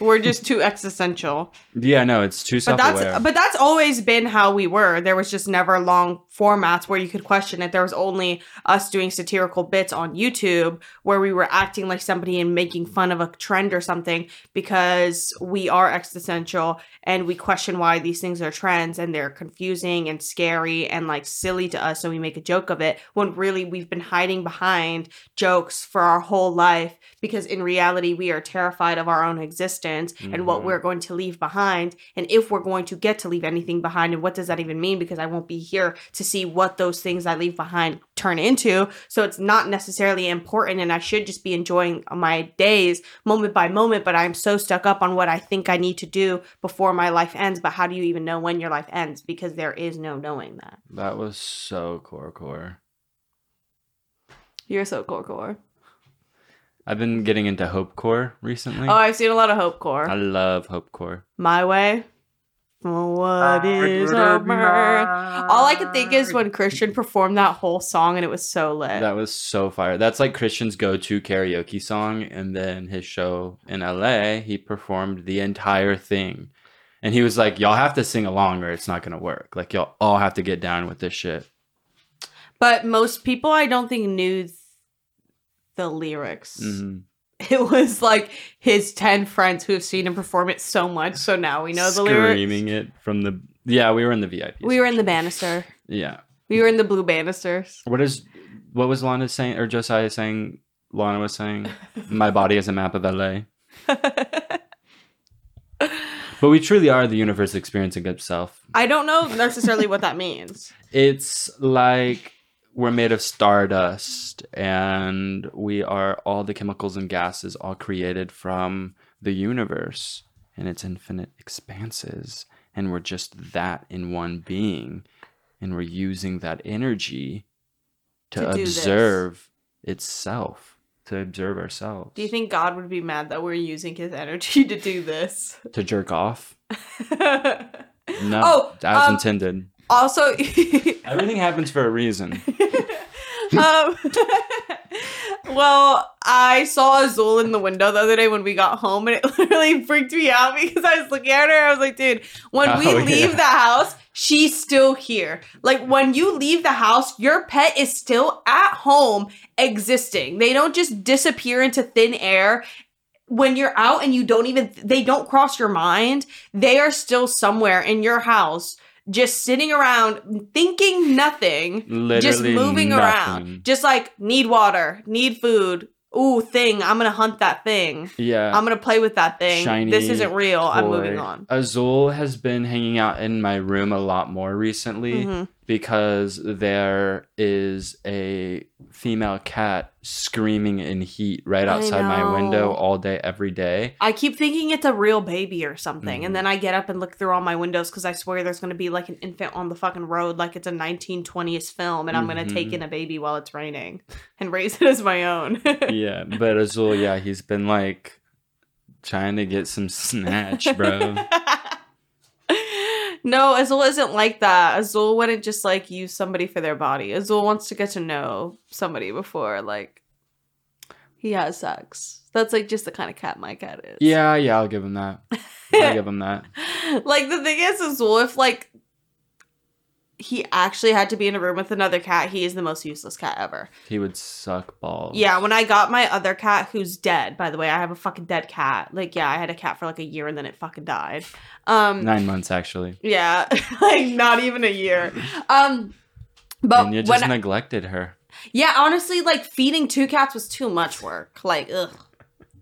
We're just too existential. Yeah, no, it's too But that's but that's always been how we were. There was just never long formats where you could question it. There was only us doing satirical bits on YouTube where we were acting like somebody and making fun of a trend or something because we are existential and we question why these things are trends and they're confusing and scary and like silly to us so we make a joke of it when really we've been hiding behind jokes for our whole life because in reality we are terrified of our own existence and what Mhm. we're going to leave behind and if we're going to get to leave anything behind and what does that even mean because I won't be here to see what those things I leave behind turn into. So it's not necessarily important and I should just be enjoying my days moment by moment but I'm so stuck up on what I think I need to do before my life ends. But how do you even know when your life ends? Because there is no knowing that. That was so core core. you're so core core I've been getting into hope core recently. oh I've seen a lot of hope core I love hope core. my way what is a bird all I could think is when Christian performed that whole song and it was so lit That was so fire. That's like Christian's go-to karaoke song, and then his show in LA, he performed the entire thing, and he was like, "Y'all have to sing along, or it's not gonna work. Like y'all all have to get down with this shit." But most people, I don't think, knew th- the lyrics. Mhm. It was like his 10 friends who have seen him perform it so much. So now we know the lyrics. Screaming it from the yeah, we were in the VIP. We were in the banister. yeah. We were in the blue banisters. What is what was Lana saying or Josiah saying? Lana was saying, "My body is a map of LA." But we truly are the universe experiencing itself. I don't know necessarily what that means. It's like we're made of stardust and we are all the chemicals and gases all created from the universe and its infinite expanses and we're just that in one being and we're using that energy to, To observe itself to observe ourselves. Do you think God would be mad that we're using his energy to do this? to jerk off? No Oh, as um, intended also, everything happens for a reason um, well, I saw Azul in the window the other day when we got home, and it literally freaked me out because I was looking at her. I was like, dude, when we Oh, leave yeah. the house, she's still here. Like, when you leave the house, your pet is still at home existing. They don't just disappear into thin air. When you're out and you don't even, they don't cross your mind, they are still somewhere in your house. Just sitting around thinking nothing, Literally just moving nothing. around just like need water need food. Ooh thing i'm gonna hunt that thing. Yeah. i'm gonna play with that thing. Shiny this isn't real. I'm moving on. Azul has been hanging out in my room a lot more recently. Mhm. Because there is a female cat screaming in heat right outside my window all day, every day. i keep thinking it's a real baby or something Mhm. and then i get up and look through all my windows because i swear there's gonna be like an infant on the fucking road like it's a 1920s film and i'm gonna take Mhm. in a baby while it's raining and raise it as my own yeah, but Azul, yeah, he's been like trying to get some snatch, bro. No, Azul isn't like that. Azul wouldn't just like use somebody for their body. Azul wants to get to know somebody before like he has sex. That's like just the kind of cat my cat is. Yeah, yeah, I'll give him that. I'll give him that. like the thing is, Azul, if like he actually had to be in a room with another cat, he is the most useless cat ever. He would suck balls. Yeah, when I got my other cat, who's dead, by the way, I have a fucking dead cat. Like, yeah, I had a cat for like a year and then it fucking died. Um, Nine months actually. yeah, like not even a year. Um, but and you just I- neglected her. yeah, honestly, like feeding two cats was too much work. Like, ugh,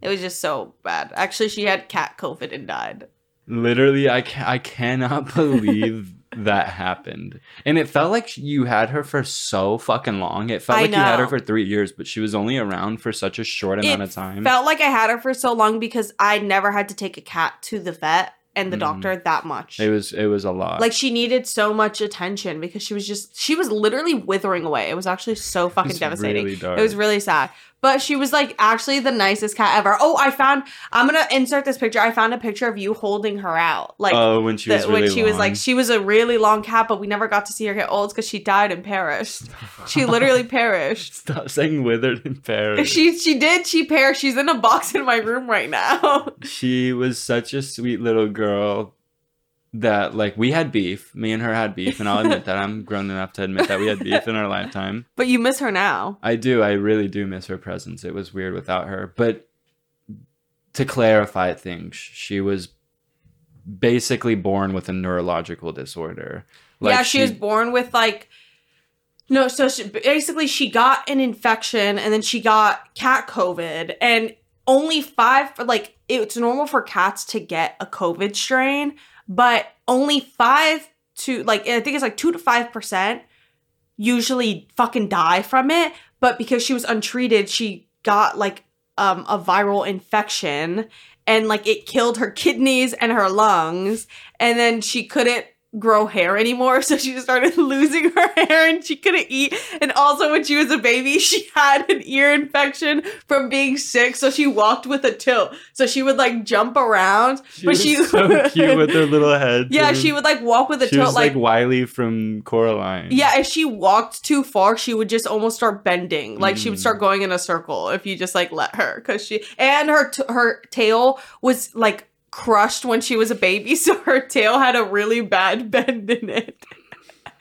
it was just so bad. Actually, she had cat COVID and died. Literally, I ca- I cannot believe that happened. And it felt like you had her for so fucking long. It felt I like you had her for three years, but she was only around for such a short amount It of time. It felt like I had her for so long because I never had to take a cat to the vet and the Mm. doctor that much. it was it was a lot. Like she needed so much attention because she was just she was literally withering away. It was actually so fucking devastating. really. It was really sad. But she was like actually the nicest cat ever. Oh, I found I'm gonna insert this picture. I found a picture of you holding her out. Like oh, when she the- was really when she was like she was a really long cat, but we never got to see her get old because she died and perished. She literally perished. Stop saying withered and perished. She she did she perished. She's in a box in my room right now. she was such a sweet little girl that like we had beef. Me and her had beef, and I'll admit that I'm grown enough to admit that we had beef in our lifetime. but you miss her now. I do. I really do miss her presence. It was weird without her. But to clarify things, she was basically born with a neurological disorder. yeah, she, was born with like no, so she, basically she got an infection and then she got cat COVID and only five like it's normal for cats to get a COVID strain, but only five to like I think it's like two to five percent usually fucking die from it. But because she was untreated, she got like um a viral infection and like it killed her kidneys and her lungs and then she couldn't grow hair anymore so she just started losing her hair and she couldn't eat and also when she was a baby she had an ear infection from being sick so she walked with a tilt so she would like jump around She but was she so cute with her little head. yeah she would like walk with a tilt like, like, Wybie from Coraline. yeah if she walked too far she would just almost start bending like she would Mm. start going in a circle if you just like let her because she and her t- her tail was like crushed when she was a baby so her tail had a really bad bend in it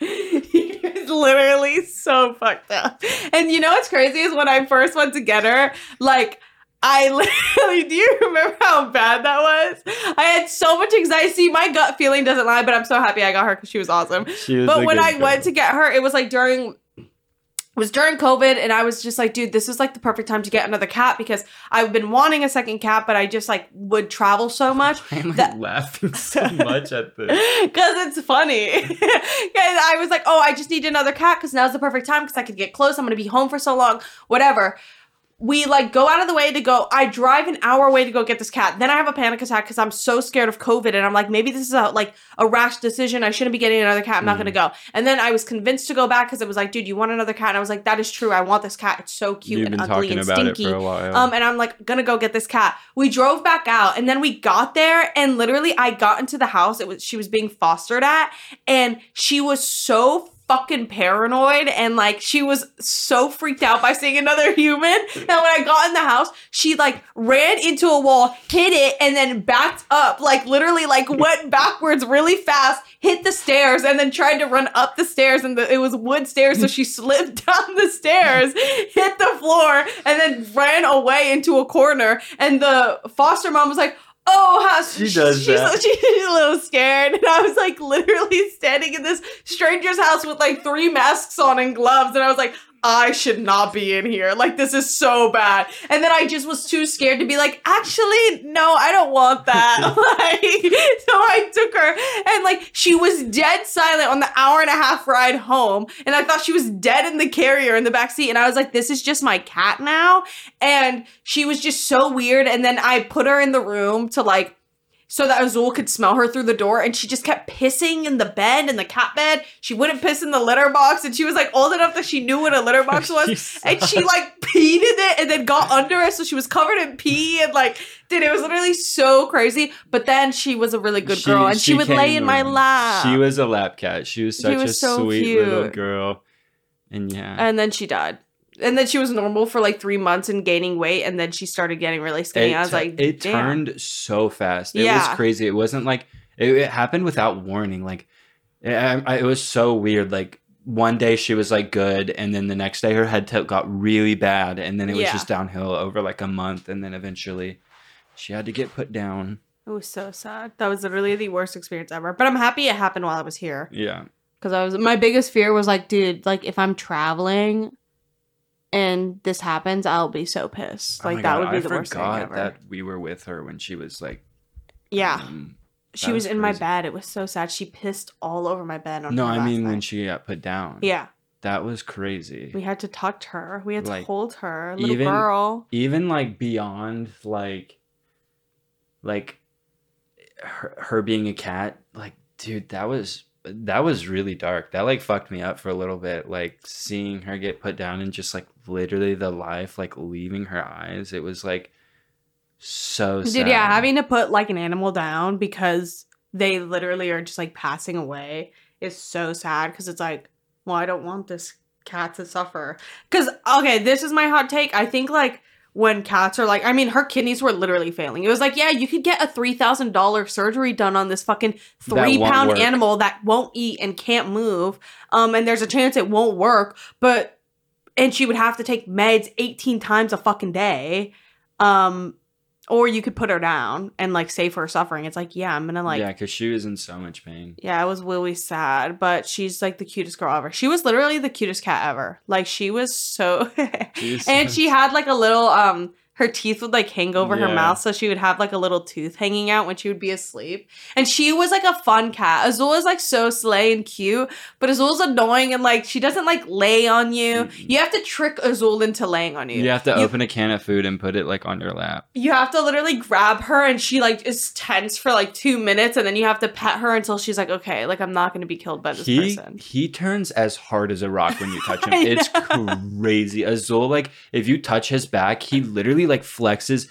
was literally so fucked up and you know what's crazy is when i first went to get her like I literally, do you remember how bad that was? I had so much anxiety. See, my gut feeling doesn't lie, but I'm so happy I got her because she was awesome She was but when I girl. went to get her, it was like during was during COVID, and I was just like, dude, this is like the perfect time to get another cat because I've been wanting a second cat, but I just like would travel so much Why am I that- laughing so much at this? because it's funny. Because I was like, oh, I just need another cat because now's the perfect time because I could get close. I'm gonna be home for so long, whatever. We like go out of the way to go. I drive an hour away to go get this cat. Then I have a panic attack because I'm so scared of COVID, and I'm like, maybe this is a like a rash decision. I shouldn't be getting another cat. I'm not Mm. gonna go. And then I was convinced to go back because it was like, dude, you want another cat? And I was like, that is true. I want this cat. It's so cute You've and ugly talking and about stinky. it for a while. Um, and I'm like, gonna go get this cat. We drove back out, and then we got there, and literally, I got into the house. It was she was being fostered at, and she was so fucking paranoid, and like she was so freaked out by seeing another human. And when I got in the house, she like ran into a wall, hit it, and then backed up, like literally, like went backwards really fast, hit the stairs, and then tried to run up the stairs, and the, it was wood stairs, so she slipped down the stairs, hit the floor, and then ran away into a corner. And the foster mom was like, Oh, how She does she's, that. she's a little scared. And I was like literally standing in this stranger's house with like three masks on and gloves. And I was like, I should not be in here. Like, this is so bad. And then I just was too scared to be like, actually, no, I don't want that. like, so I took her and like she was dead silent on the hour and a half ride home. And I thought she was dead in the carrier in the back seat. And I was like, this is just my cat now. And she was just so weird. And then I put her in the room to like so that Azul could smell her through the door, and she just kept pissing in the bed, in the cat bed. She wouldn't piss in the litter box, and she was like old enough that she knew what a litter box was, You and she like peed in it and then got under it, so she was covered in pee, and like, dude, it was literally so crazy. But then she was a really good girl, and she, would lay in my lap. She was a lap cat. She was such was a so sweet little girl. And yeah. and then she died. And then she was normal for like three months and gaining weight, and then she started getting really skinny. it, I was tu- like, it Damn. turned so fast. It Yeah. was crazy. It wasn't like it, it happened without warning. Like it, I, I- it was so weird. Like one day she was like good, and then the next day her head tilt got really bad, and then it was Yeah. just downhill over like a month, and then eventually she had to get put down. It was so sad. That was literally the worst experience ever. But I'm happy it happened while I was here. Yeah. Because I was my biggest fear was like, dude, like if I'm traveling and this happens, I'll be so pissed. Oh Like my that God, would be I the worst thing ever. I forgot that we were with her when she was like. yeah. um, she was, was in my bed. It was so sad. She pissed all over my bed on no, I mean when she got put down. Yeah. That was crazy. We had to touch her. We had to hold her. Little even- girl. even like beyond like like her, her being a cat like dude that was that was really dark that like fucked me up for a little bit like seeing her get put down and just like literally the life like leaving her eyes it was like so Dude, sad. yeah, having to put like an animal down because they literally are just like passing away is so sad because it's like, well, I don't want this cat to suffer. Because, okay, this is my hot take. I think like when cats are like, I mean, her kidneys were literally failing. It was like, yeah, you could get a $3,000 surgery done on this fucking three won't work. animal that won't eat and can't move. Um, and there's a chance it won't work, but, and she would have to take meds 18 times a fucking day. Um, or you could put her down and like save her suffering. It's like, yeah, I'm gonna like, yeah because she was in so much pain Yeah, it was really sad, but she's like the cutest girl ever. She was literally the cutest cat ever. Like she was so, and she had like a little um. Her teeth would like hang over her mouth, so she would have like a little tooth hanging out when she would be asleep. And she was like a fun cat. Azul is like so slay and cute, but Azul's annoying and like she doesn't like lay on you. You have to trick Azul into laying on you. you have to You- open a can of food and put it like on your lap you have to literally grab her and she like is tense for like two minutes and then you have to pet her until she's like okay like i'm not to be killed by this he person he turns as hard as a rock when you touch him. It's know. crazy. Azul, like if you touch his back, he literally like flexes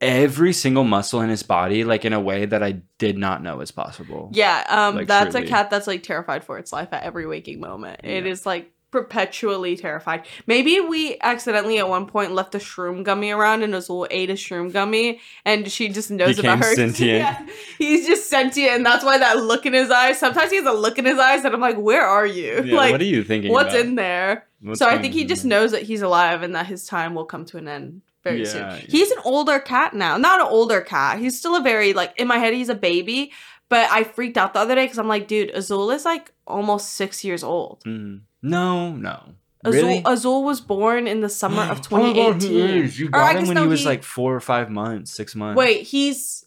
every single muscle in his body, like in a way that I did not know was possible. yeah um Like, that's truly. a cat that's like terrified for its life at every waking moment It Yeah. is like perpetually terrified maybe we accidentally at one point left a shroom gummy around and azul ate a shroom gummy and she just knows Became about her sentient. Yeah. he's just sentient and that's why that look in his eyes sometimes he has a look in his eyes and i'm like where are you Yeah, like what are you thinking? what's about? in there What's so I think he just there? knows that he's alive and that his time will come to an end very Yeah, soon. He's an older cat now. Not an older cat. He's still a very like in my head he's a baby, but I freaked out the other day cuz I'm like, dude, Azul is like almost 6 years old. Mm. No, no. Azul really? Azul was born in the summer of Oh God, 2018. he is. You got him when no, he was he- like four or five months, six months. Wait, he's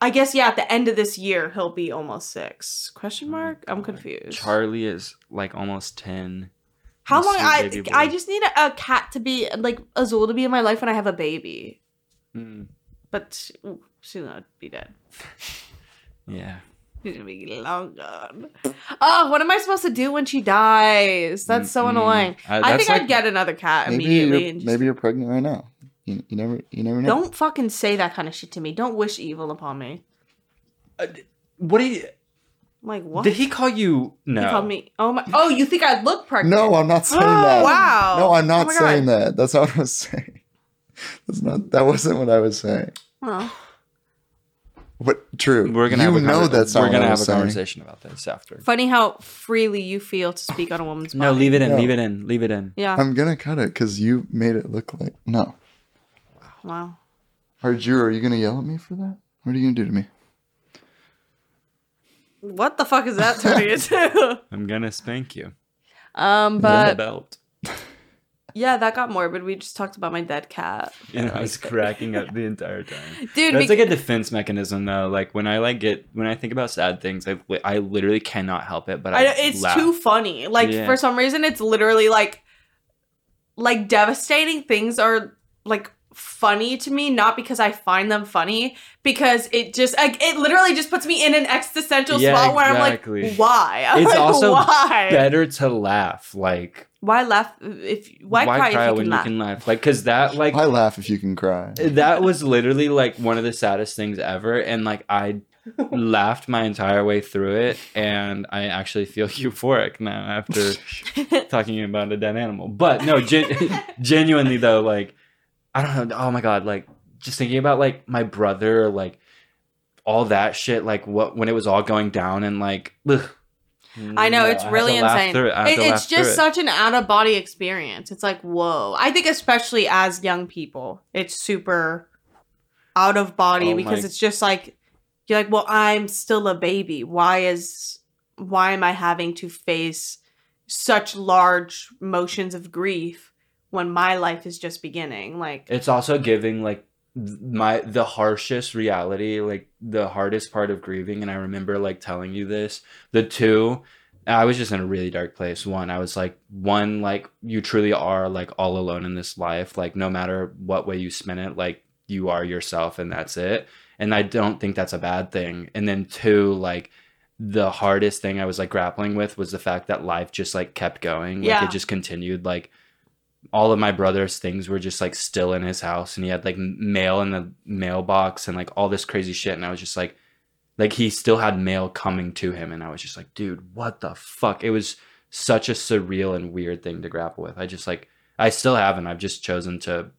I guess yeah, at the end of this year he'll be almost 6. Question Oh mark? I'm confused. Charlie is like almost ten. How long I. I just need a, a cat to be like Azul to be in my life when I have a baby. Mm. But she, ooh, she's gonna be dead. Yeah. She's gonna be long gone. Oh, what am I supposed to do when she dies? That's so Mm-mm. annoying. Uh, I think like- I'd get another cat Maybe immediately. you're, and just, maybe you're pregnant right now. You, you never you never know. Don't fucking say that kind of shit to me. Don't wish evil upon me. Uh, what do you? I'm like, what? Did he call you? No. He called me. Oh my. Oh, you think I look pregnant? No, I'm not saying Oh, that. wow. No, I'm Oh not my saying God. that. That's not what I was saying. That's not. That wasn't what I was saying. Oh. But true. We're gonna you have a know that's We're gonna have a saying. conversation about this after. Funny how freely you feel to speak on a woman's body. No, leave it in. No. Leave it in. Leave it in. Yeah. I'm gonna cut it because you made it look like no. wow. Are you? Are you gonna yell at me for that? What are you gonna do to me? What the fuck is that turning into? I'm gonna spank you. um, but belt. yeah, that got morbid. We just talked about my dead cat. And I was cracking up the entire time. Dude, That's bec- like a defense mechanism, though. Like when I like get when I think about sad things, I I literally cannot help it. But I, I, it's laugh. too funny. Like Yeah. for some reason, it's literally like, like devastating things are like funny to me, not because I find them funny, because it just like it literally just puts me in an existential Yeah, spot where exactly. I'm like, why? I'm It's like, also why? Better to laugh. Like Why laugh if why, cry, if you when can you can laugh? Like because that like Why laugh if you can cry? that was literally like one of the saddest things ever and like i laughed my entire way through it and i actually feel euphoric now after talking about a dead animal but no gen- genuinely though like i don't know oh my god like just thinking about like my brother like all that shit like what when it was all going down and like ugh. I know No, it's really insane. it. It- it's just it. such an out of body experience. It's like whoa. I think especially as young people, it's super out of body Oh because my- it's just like you're like, well, I'm still a baby. Why is why am I having to face such large motions of grief when my life is just beginning? Like it's also giving like my the harshest reality like the hardest part of grieving and i remember like telling you this the two i was just in a really dark place one i was like one like you truly are like all alone in this life like no matter what way you spin it like you are yourself and that's it and i don't think that's a bad thing and then two like the hardest thing i was like grappling with was the fact that life just like kept going like Yeah. it just continued like all of my brother's things were just like still in his house and he had like mail in the mailbox and like all this crazy shit and i was just like like he still had mail coming to him and i was just like dude what the fuck? It was such a surreal and weird thing to grapple with. I just like i still haven't. I've just chosen to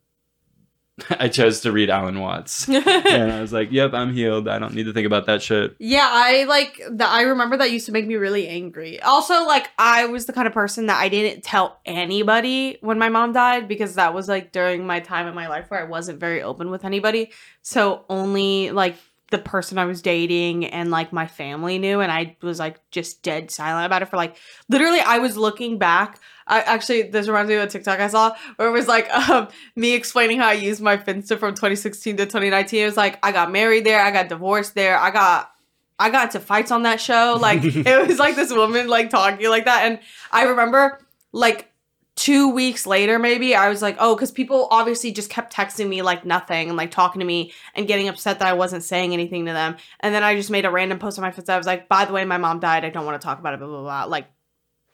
i chose to read alan watts and i was like yep i'm healed i don't need to think about that shit Yeah, I like that. I remember that used to make me really angry. Also, like, I was the kind of person that I didn't tell anybody when my mom died because that was like during my time in my life where I wasn't very open with anybody. So, only like the person I was dating and like my family knew. And I was like just dead silent about it for like literally, I was looking back. I actually, this reminds me of a TikTok I saw where it was like um, me explaining how I used my Finsta from 2016 to 2019. It was like, I got married there, I got divorced there, I got I got into fights on that show. Like it was like this woman like talking like that. And I remember like two weeks later, maybe I was like, oh, because people obviously just kept texting me like nothing and like talking to me and getting upset that I wasn't saying anything to them. And then I just made a random post on my Finsta. I was like, by the way, my mom died. I don't want to talk about it. Blah blah blah. Like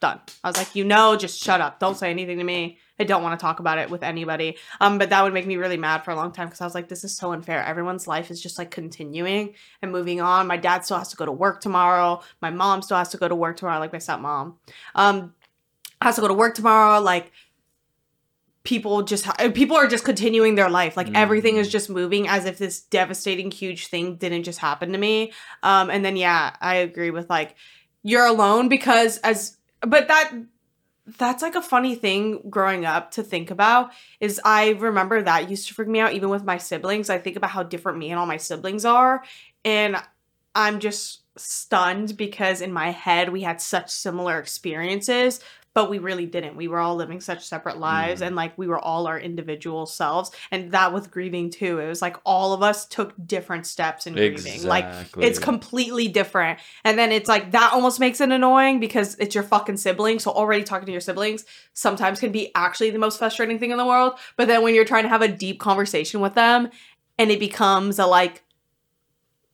done. I was like, you know, just shut up. Don't say anything to me. I don't want to talk about it with anybody. Um, but that would make me really mad for a long time because I was like, this is so unfair. Everyone's life is just like continuing and moving on. My dad still has to go to work tomorrow. My mom still has to go to work tomorrow, like my stepmom. Um, has to go to work tomorrow. Like people just people are just continuing their life. Like everything is Mhm. just moving as if this devastating huge thing didn't just happen to me. Um, and then yeah, I agree with like you're alone because as but that that's like a funny thing growing up to think about is I remember that used to freak me out even with my siblings. I think about how different me and all my siblings are and I'm just stunned because in my head we had such similar experiences but we really didn't. We were all living such separate lives Mhm. and like we were all our individual selves and that with grieving too. It was like all of us took different steps in grieving. Like it's completely different. And then it's like that almost makes it annoying because it's your fucking sibling. So already talking to your siblings sometimes can be actually the most frustrating thing in the world. But then when you're trying to have a deep conversation with them and it becomes a like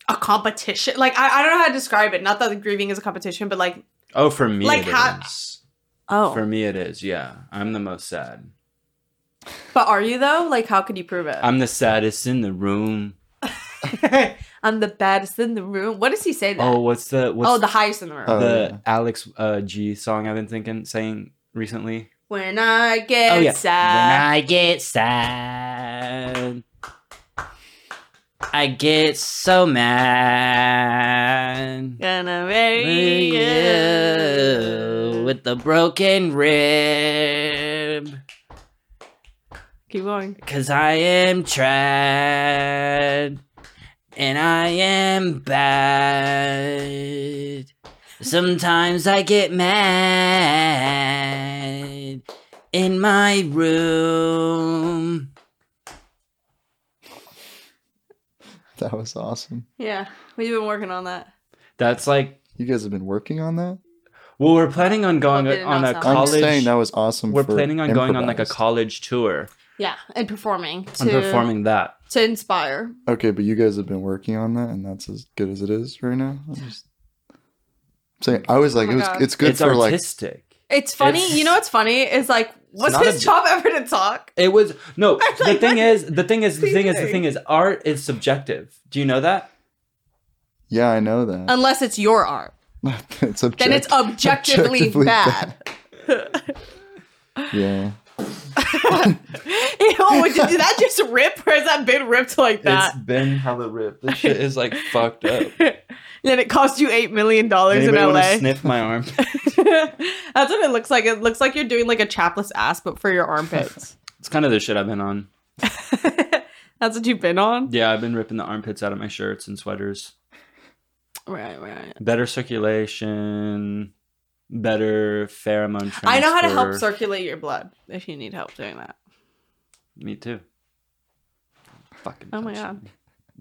a competition. Like I, I don't know how to describe it. Not that grieving is a competition, but like oh for me Like how- oh. for me it is yeah i'm the most sad but are you though? Like how could you prove it? i'm the saddest in the room I'm the baddest in the room. What does he say that? oh what's the what's oh, the highest in the room. Oh, the yeah. Alex uh, G song I've been thinking saying recently. when I get oh yeah. sad. When I get sad, I get so mad. Gonna marry you. You with the broken rib. Keep going. Cause I am trad and I am bad. Sometimes I get mad in my room. That was awesome. Yeah, we've been working on that. That's like, You guys have been working on that? well, we're planning on going Hope it on a did not sound- I'm college. saying that was awesome. we're for planning on going on like a improvised. college tour. Yeah, and performing to I'm performing that. to inspire. Okay, but you guys have been working on that, and that's as good as it is right now. I'm just saying. I was like, Oh my it was. God. It's good it's for like. artistic. It's funny. It's- you know what's funny is like, was his a- job ever to talk? It was no. I'm the thing is, the thing is, the he thing is, the thing is, art is subjective. Do you know that? Yeah, I know that. Unless it's your art, it's object- then it's objectively, objectively bad. Yeah. Ew, did, did that just rip, or has that been ripped like that? It's been hella ripped. This shit is like fucked up. then it cost you eight million dollars in LA. to sniff my arm? That's what it looks like. It looks like you're doing like a chapless ass, but for your armpits. It's kind of the shit I've been on. That's what you've been on. Yeah, I've been ripping the armpits out of my shirts and sweaters. Right, right. Better circulation, better pheromone transfer. I know how to help circulate your blood if you need help doing that. Me too. Fucking. Oh my God. me.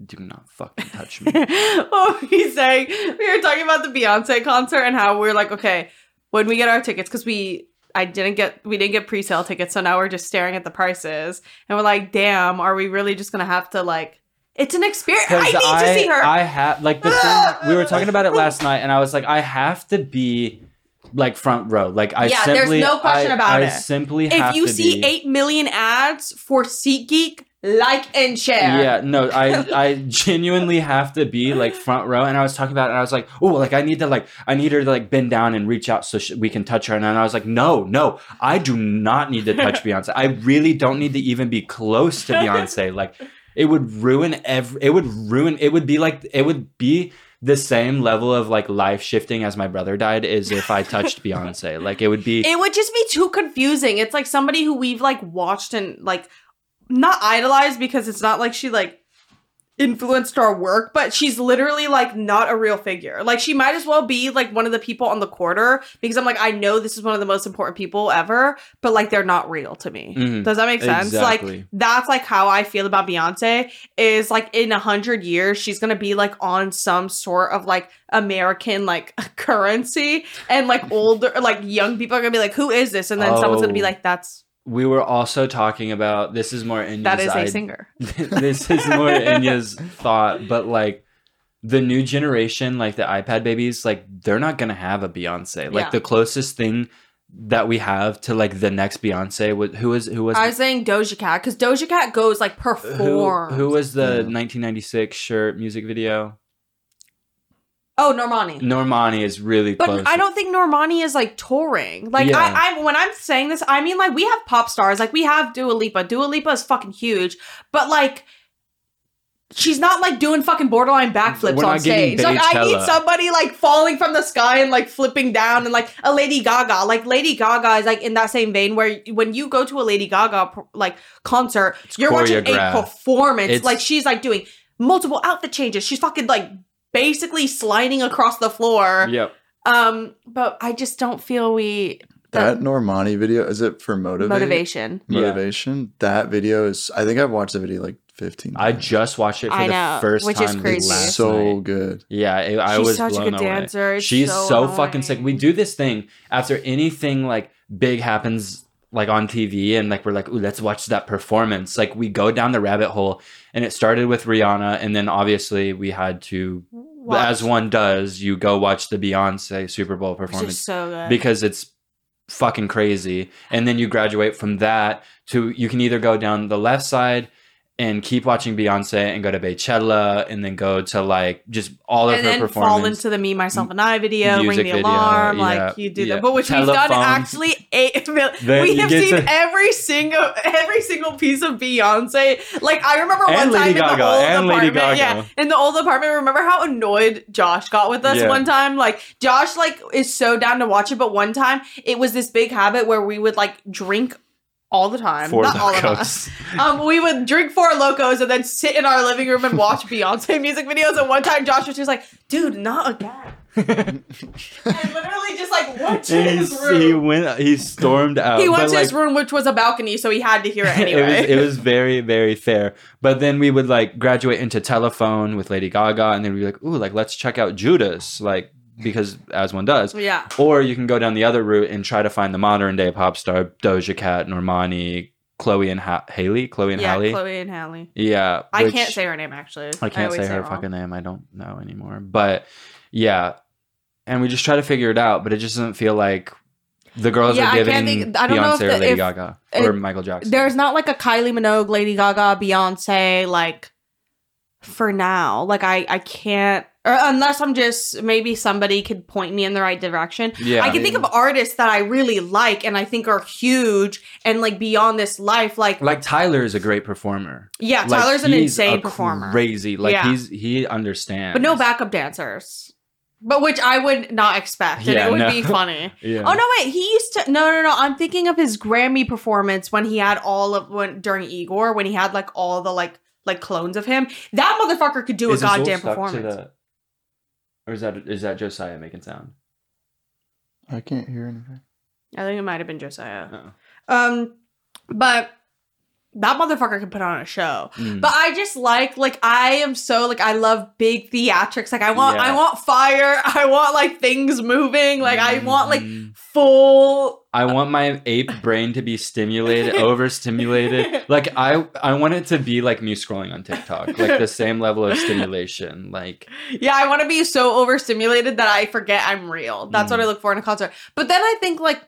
Do not fucking touch me. what were we saying? We were talking about the Beyonce concert and how we're like, okay, when we get our tickets, because we I didn't get we didn't get pre-sale tickets, so now we're just staring at the prices and we're like, damn, are we really just gonna have to like it's an experience. I need Because to see her. I have like the thing we were talking about it last night, and I was like, I have to be like front row. Like I Yeah, there's simply, no question I, about I it. simply if you see be. eight million ads for SeatGeek, like and share. Yeah, no, I I genuinely have to be like front row, and I was talking about it, and I was like, oh, like I need to like I need her to like bend down and reach out so sh- we can touch her, and then I was like, no, no, I do not need to touch Beyonce. I really don't need to even be close to Beyonce. Like it would ruin every. It would ruin. It would be like it would be the same level of like life shifting as my brother died is if I touched Beyonce. Like it would be. It would just be too confusing. It's like somebody who we've like watched and like not idolized because it's not like she like influenced our work, but she's literally like not a real figure. Like she might as well be like one of the people on the quarter because I'm like I know this is one of the most important people ever, but like they're not real to me. Mhm. Does that make sense? Like that's like how I feel about Beyonce is like in a hundred years she's gonna be like on some sort of like American like currency and like older like young people are gonna be like who is this and then someone's gonna be Oh. like that's we were also talking about this is more Inya's that is a singer. this is more Inya's thought, but like the new generation, like the iPad babies, like they're not gonna have a Beyonce. Like Yeah. the closest thing that we have to like the next Beyonce was who was who was I was saying Doja Cat because Doja Cat goes like who, perform. who was the Yeah. 1996 shirt music video? Oh, Normani. Normani is really But close. I don't think Normani is like touring. Like Yeah. I, I, when I'm saying this, I mean like we have pop stars. Like we have Dua Lipa. Dua Lipa is fucking huge, but like she's not like doing fucking borderline backflips on stage. Like I need somebody like falling from the sky and like flipping down and like a Lady Gaga. Like Lady Gaga is like in that same vein where when you go to a Lady Gaga like concert, you're watching a performance. It's- like she's like doing multiple outfit changes. She's fucking like basically sliding across the floor. Yep. Um, but I just don't feel we That Normani video is it for motivate? motivation. Yeah. Motivation. That video is. I think I've watched the video like fifteen. I just watched it for I the know, first which is crazy. last so night. good. Yeah, it, I She's was such a good away. dancer. It's She's so so, fucking sick. We do this thing after anything like big happens like on TV and like we're like, ooh, let's watch that performance. Like we go down the rabbit hole and it started with Rihanna and then obviously we had to as one does, you go watch the Beyonce Super Bowl performance so because it's fucking crazy. And then you graduate from that to you can either go down the left side and keep watching Beyonce and go to Beychella and then go to like just all of and her then fall into the me, myself, and I video, ring the video, alarm, yeah, like you do yeah. that. But which we've done actually eight Then we have seen to- every single every single piece of Beyonce. Like I remember one And time Lady in the old apartment. Yeah. In the old apartment, remember how annoyed Josh got with us Yeah. one time? Like Josh like is so down to watch it, but one time it was this big habit where we would like drink all the time. Four Not all of us. Um, we would drink Four Lokos and then sit in our living room and watch Beyonce music videos. And one time, Josh was just like, "Dude, not again!" and literally just like went to And his he, he went he stormed out. He went But, to his room, which was a balcony, so he had to hear it anyway. it was it was very very fair. But then we would like graduate into telephone with Lady Gaga, and then we'd be like, ooh, like let's check out Judas, like because as one does. yeah. Or you can go down the other route and try to find the modern day pop star Doja Cat, Normani, Chloe and ha- Haley, Chloe and yeah, Halle. Chloe and Halle. Yeah, I which- can't say her name actually. I can't always say her fucking name. I don't know anymore. But yeah, and we just try to figure it out, but it just doesn't feel like the girls Yeah, are I giving can't think- I don't know Beyonce if or Lady if- Gaga or if Michael Jackson. There's not like a Kylie Minogue, Lady Gaga, Beyonce, like for now. Like I, I can't, or unless I'm just maybe somebody could point me in the right direction. yeah, I can think of artists that I really like and I think are huge and like beyond this life. Like, like Tyler is a great performer. yeah, Like, Tyler's an insane performer, Crazy, like Yeah. he's he understands, but no backup dancers. But which I would not expect, and Yeah, it would no. be funny. Yeah. Oh no, wait. He used to. No, no, no. I'm thinking of his Grammy performance when he had all of when during Igor when he had like all the like like clones of him. That motherfucker could do Is a goddamn performance. The- or is that is that Josiah making sound? I can't hear anything. I think it might have been Josiah. Oh. Um, but that motherfucker can put on a show. Mm. But I just like like I am so like I love big theatrics. Like I want Yeah. I want fire. I want like things moving. Like I want like Mhm. full. I want my ape brain to be stimulated, overstimulated. Like I I want it to be like me scrolling on TikTok, like the same level of stimulation. Like Yeah, I want to be so overstimulated that I forget I'm real. That's what Mm. I look for in a concert. But then I think like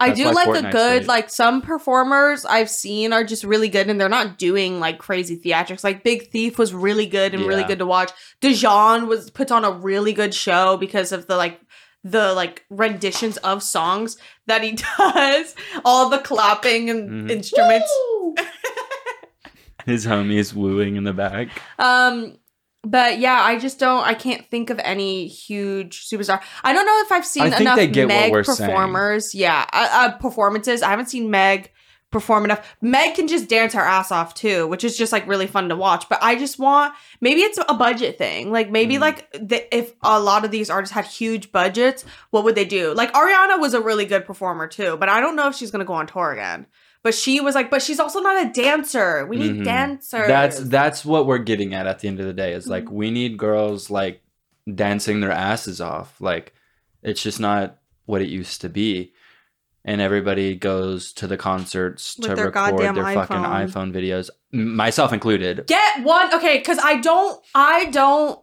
I That's do like a Fortnite's good great. like some performers I've seen are just really good and they're not doing like crazy theatrics. Like Big Thief was really good and really good to watch. Dijon was puts on a really good show because of the like the like renditions of songs that he does, all the clapping and Mhm. instruments. his homies wooing in the back. Um, but yeah, I just don't. I can't think of any huge superstar. I don't know if I've seen I enough they get what Meg we're saying. performers. Yeah, uh, uh, performances. I haven't seen Meg perform enough. Meg can just dance her ass off too, which is just like really fun to watch. But I just want maybe it's a budget thing. Like maybe Mhm. like the, if a lot of these artists had huge budgets, what would they do? Like Ariana was a really good performer too, but I don't know if she's gonna go on tour again. But she was like, but she's also not a dancer. We need Mhm. dancers. That's that's what we're getting at at the end of the day. Is like Mm-hmm. we need girls like dancing their asses off. Like it's just not what it used to be. And everybody goes to the concerts With to their record goddamn their fucking iPhone. iPhone videos, m- myself included. Get one, okay, because I don't, I don't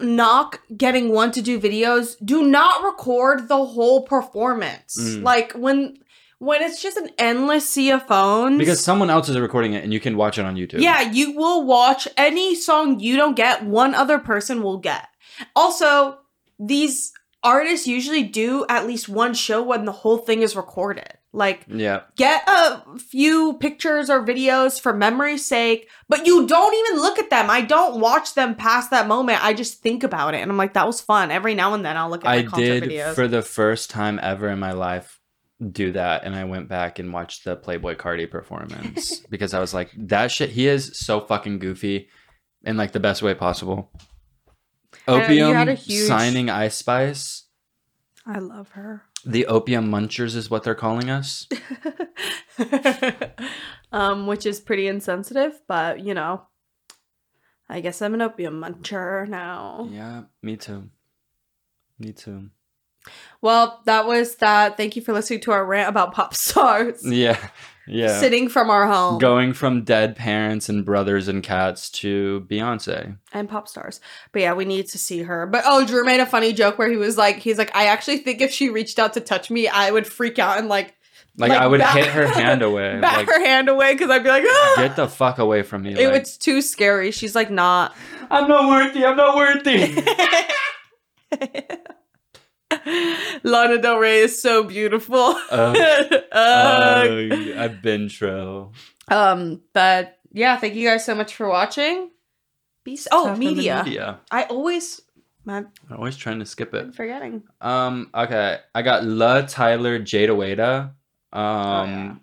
knock getting one to do videos. Do not record the whole performance. Mm. Like when, when it's just an endless sea of phones. Because someone else is recording it and you can watch it on YouTube. yeah, you will watch any song you don't get, one other person will get. Also, these artists usually do at least one show when the whole thing is recorded. Like Yeah. get a few pictures or videos for memory's sake, but you don't even look at them. I don't watch them past that moment. I just think about it and I'm like, that was fun. Every now and then I'll look at I did videos. for the first time ever in my life do that and I went back and watched the Playboi Carti performance because I was like that shit he is so fucking goofy in like the best way possible. I know, Opium had a huge- signing Ice Spice. I love her. The opium munchers is what they're calling us. um, which is pretty insensitive, but you know, I guess I'm an opium muncher now. Yeah, me too. Me too. Well, that was that. Thank you for listening to our rant about pop stars Yeah. Yeah. sitting from our home Going from dead parents and brothers and cats to Beyonce. and pop stars. But yeah, we need to see her. But oh, Drew made a funny joke where he was like, he's like, I actually think if she reached out to touch me, I would freak out and like Like, Like, I would back- hit her hand away. back like, her hand away because I'd be like, ah! get the fuck away from me. it like, was too scary. She's like, not. I'm not worthy. I'm not worthy. Lana Del Rey is so beautiful. Ugh. Ugh, I've been tro. um, but yeah, thank you guys so much for watching. Be s- oh, Stuff in the media. media. I always I'm I'm always trying to skip it. I'm forgetting. Um. Okay. I got La Tyler Jada Wada. Um. Oh, yeah.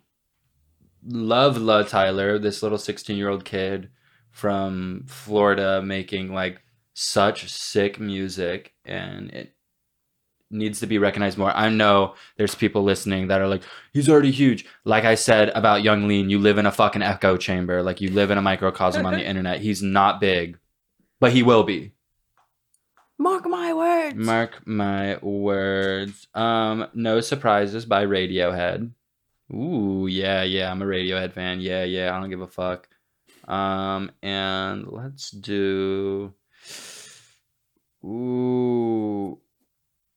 Love La Tyler, this little 16 year old kid from Florida making like such sick music, and it needs to be recognized more. I know there's people listening that are like, he's already huge. Like I said about Yung Lean, you live in a fucking echo chamber. Like you live in a microcosm on the internet. He's not big, but he will be. Mark my words. Mark my words. Um, No Surprises by Radiohead. Ooh, yeah, yeah. I'm a Radiohead fan. Yeah, yeah. I don't give a fuck. Um, and let's do. Ooh,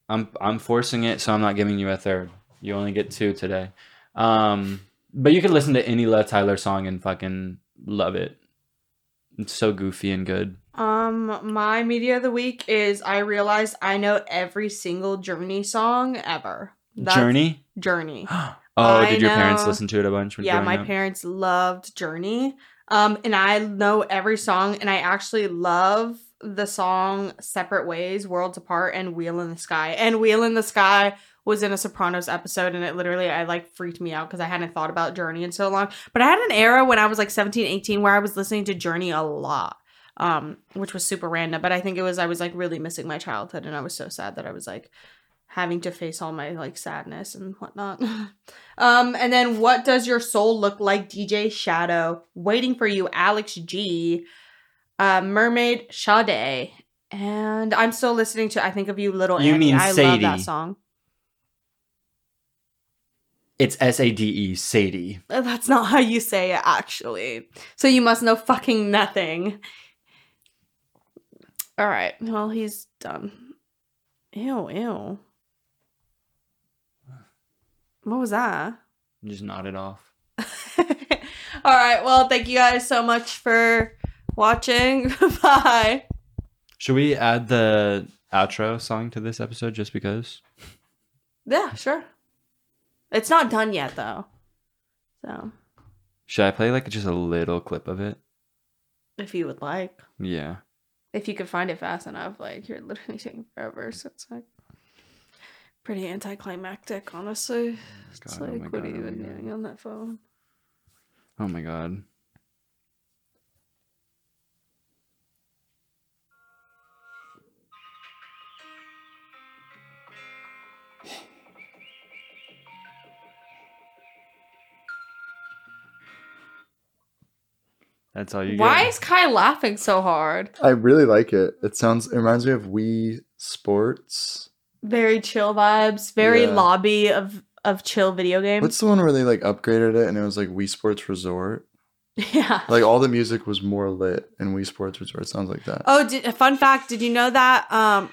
I'm I'm forcing it, so I'm not giving you a third. You only get two today. Um, but you can listen to any Love Tyler song and fucking love it. It's so goofy and good. Um, my media of the week is I realized I know every single Journey song ever. That's- Journey. Journey. Oh, I did your parents listen to it a bunch? When yeah, my up? parents loved Journey. Um, and I know every song, and I actually love the song "Separate Ways," "Worlds Apart," and "Wheel in the Sky." And "Wheel in the Sky" was in a Sopranos episode, and it literally I like freaked me out because I hadn't thought about Journey in so long. But I had an era when I was like 17, 18 where I was listening to Journey a lot. Um, which was super random, but I think it was I was like really missing my childhood, and I was so sad that I was like having to face all my like sadness and whatnot. um, and then what does your soul look like? DJ Shadow, waiting for you, Alex G, uh, Mermaid Sade, and I'm still listening to I think of you, Little You Annie. mean I love Sadie. that song. It's S A D E, Sadie. Uh, That's not how you say it, actually. So you must know fucking nothing. All right. Well, he's done. Ew, ew. What was that? Just nodded off. All right. Well, thank you guys so much for watching. Bye. Should we add the outro song to this episode just because? Yeah, sure. It's not done yet, though. So, Should I play like just a little clip of it? if you would like, Yeah. if you could find it fast enough, like you're literally taking forever. So it's like pretty anticlimactic, honestly. Oh it's God, oh like, my what God, are oh you my even doing on that phone? Oh my god. That's all you Why get. is Kai laughing so hard? I really like it. It sounds. It reminds me of Wii Sports. Very chill vibes. Very Yeah. lobby of of chill video game. What's the one where they like upgraded it and it was like Wii Sports Resort? yeah. Like all the music was more lit in Wii Sports Resort. It sounds like that. Oh, did, fun fact! Did you know that? Um,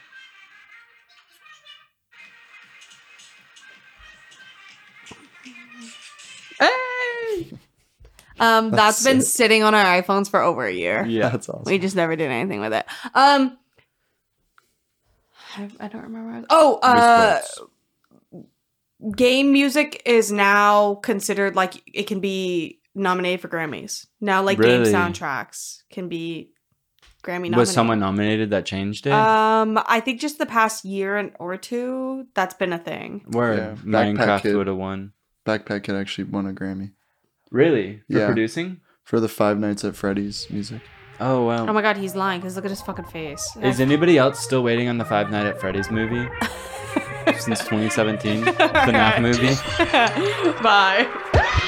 um, that's That's been sick. sitting on our iPhones for over a year. Yeah. That's awesome. We just never did anything with it. Um, I, I don't remember. Oh, uh, game music is now considered like it can be nominated for Grammys. Now, like game soundtracks can be Grammy nominated. Was someone nominated that changed it? Um, I think just the past year and or two, that's been a thing. Where yeah, Backpack Minecraft would have won. Backpack Kid actually won a Grammy Really? For Yeah. producing? for the Five Nights at Freddy's music. Oh wow. Oh my god, he's lying because look at his fucking face. Is anybody else still waiting on the Five Night at Freddy's movie since 2017? The FNAF movie? Bye.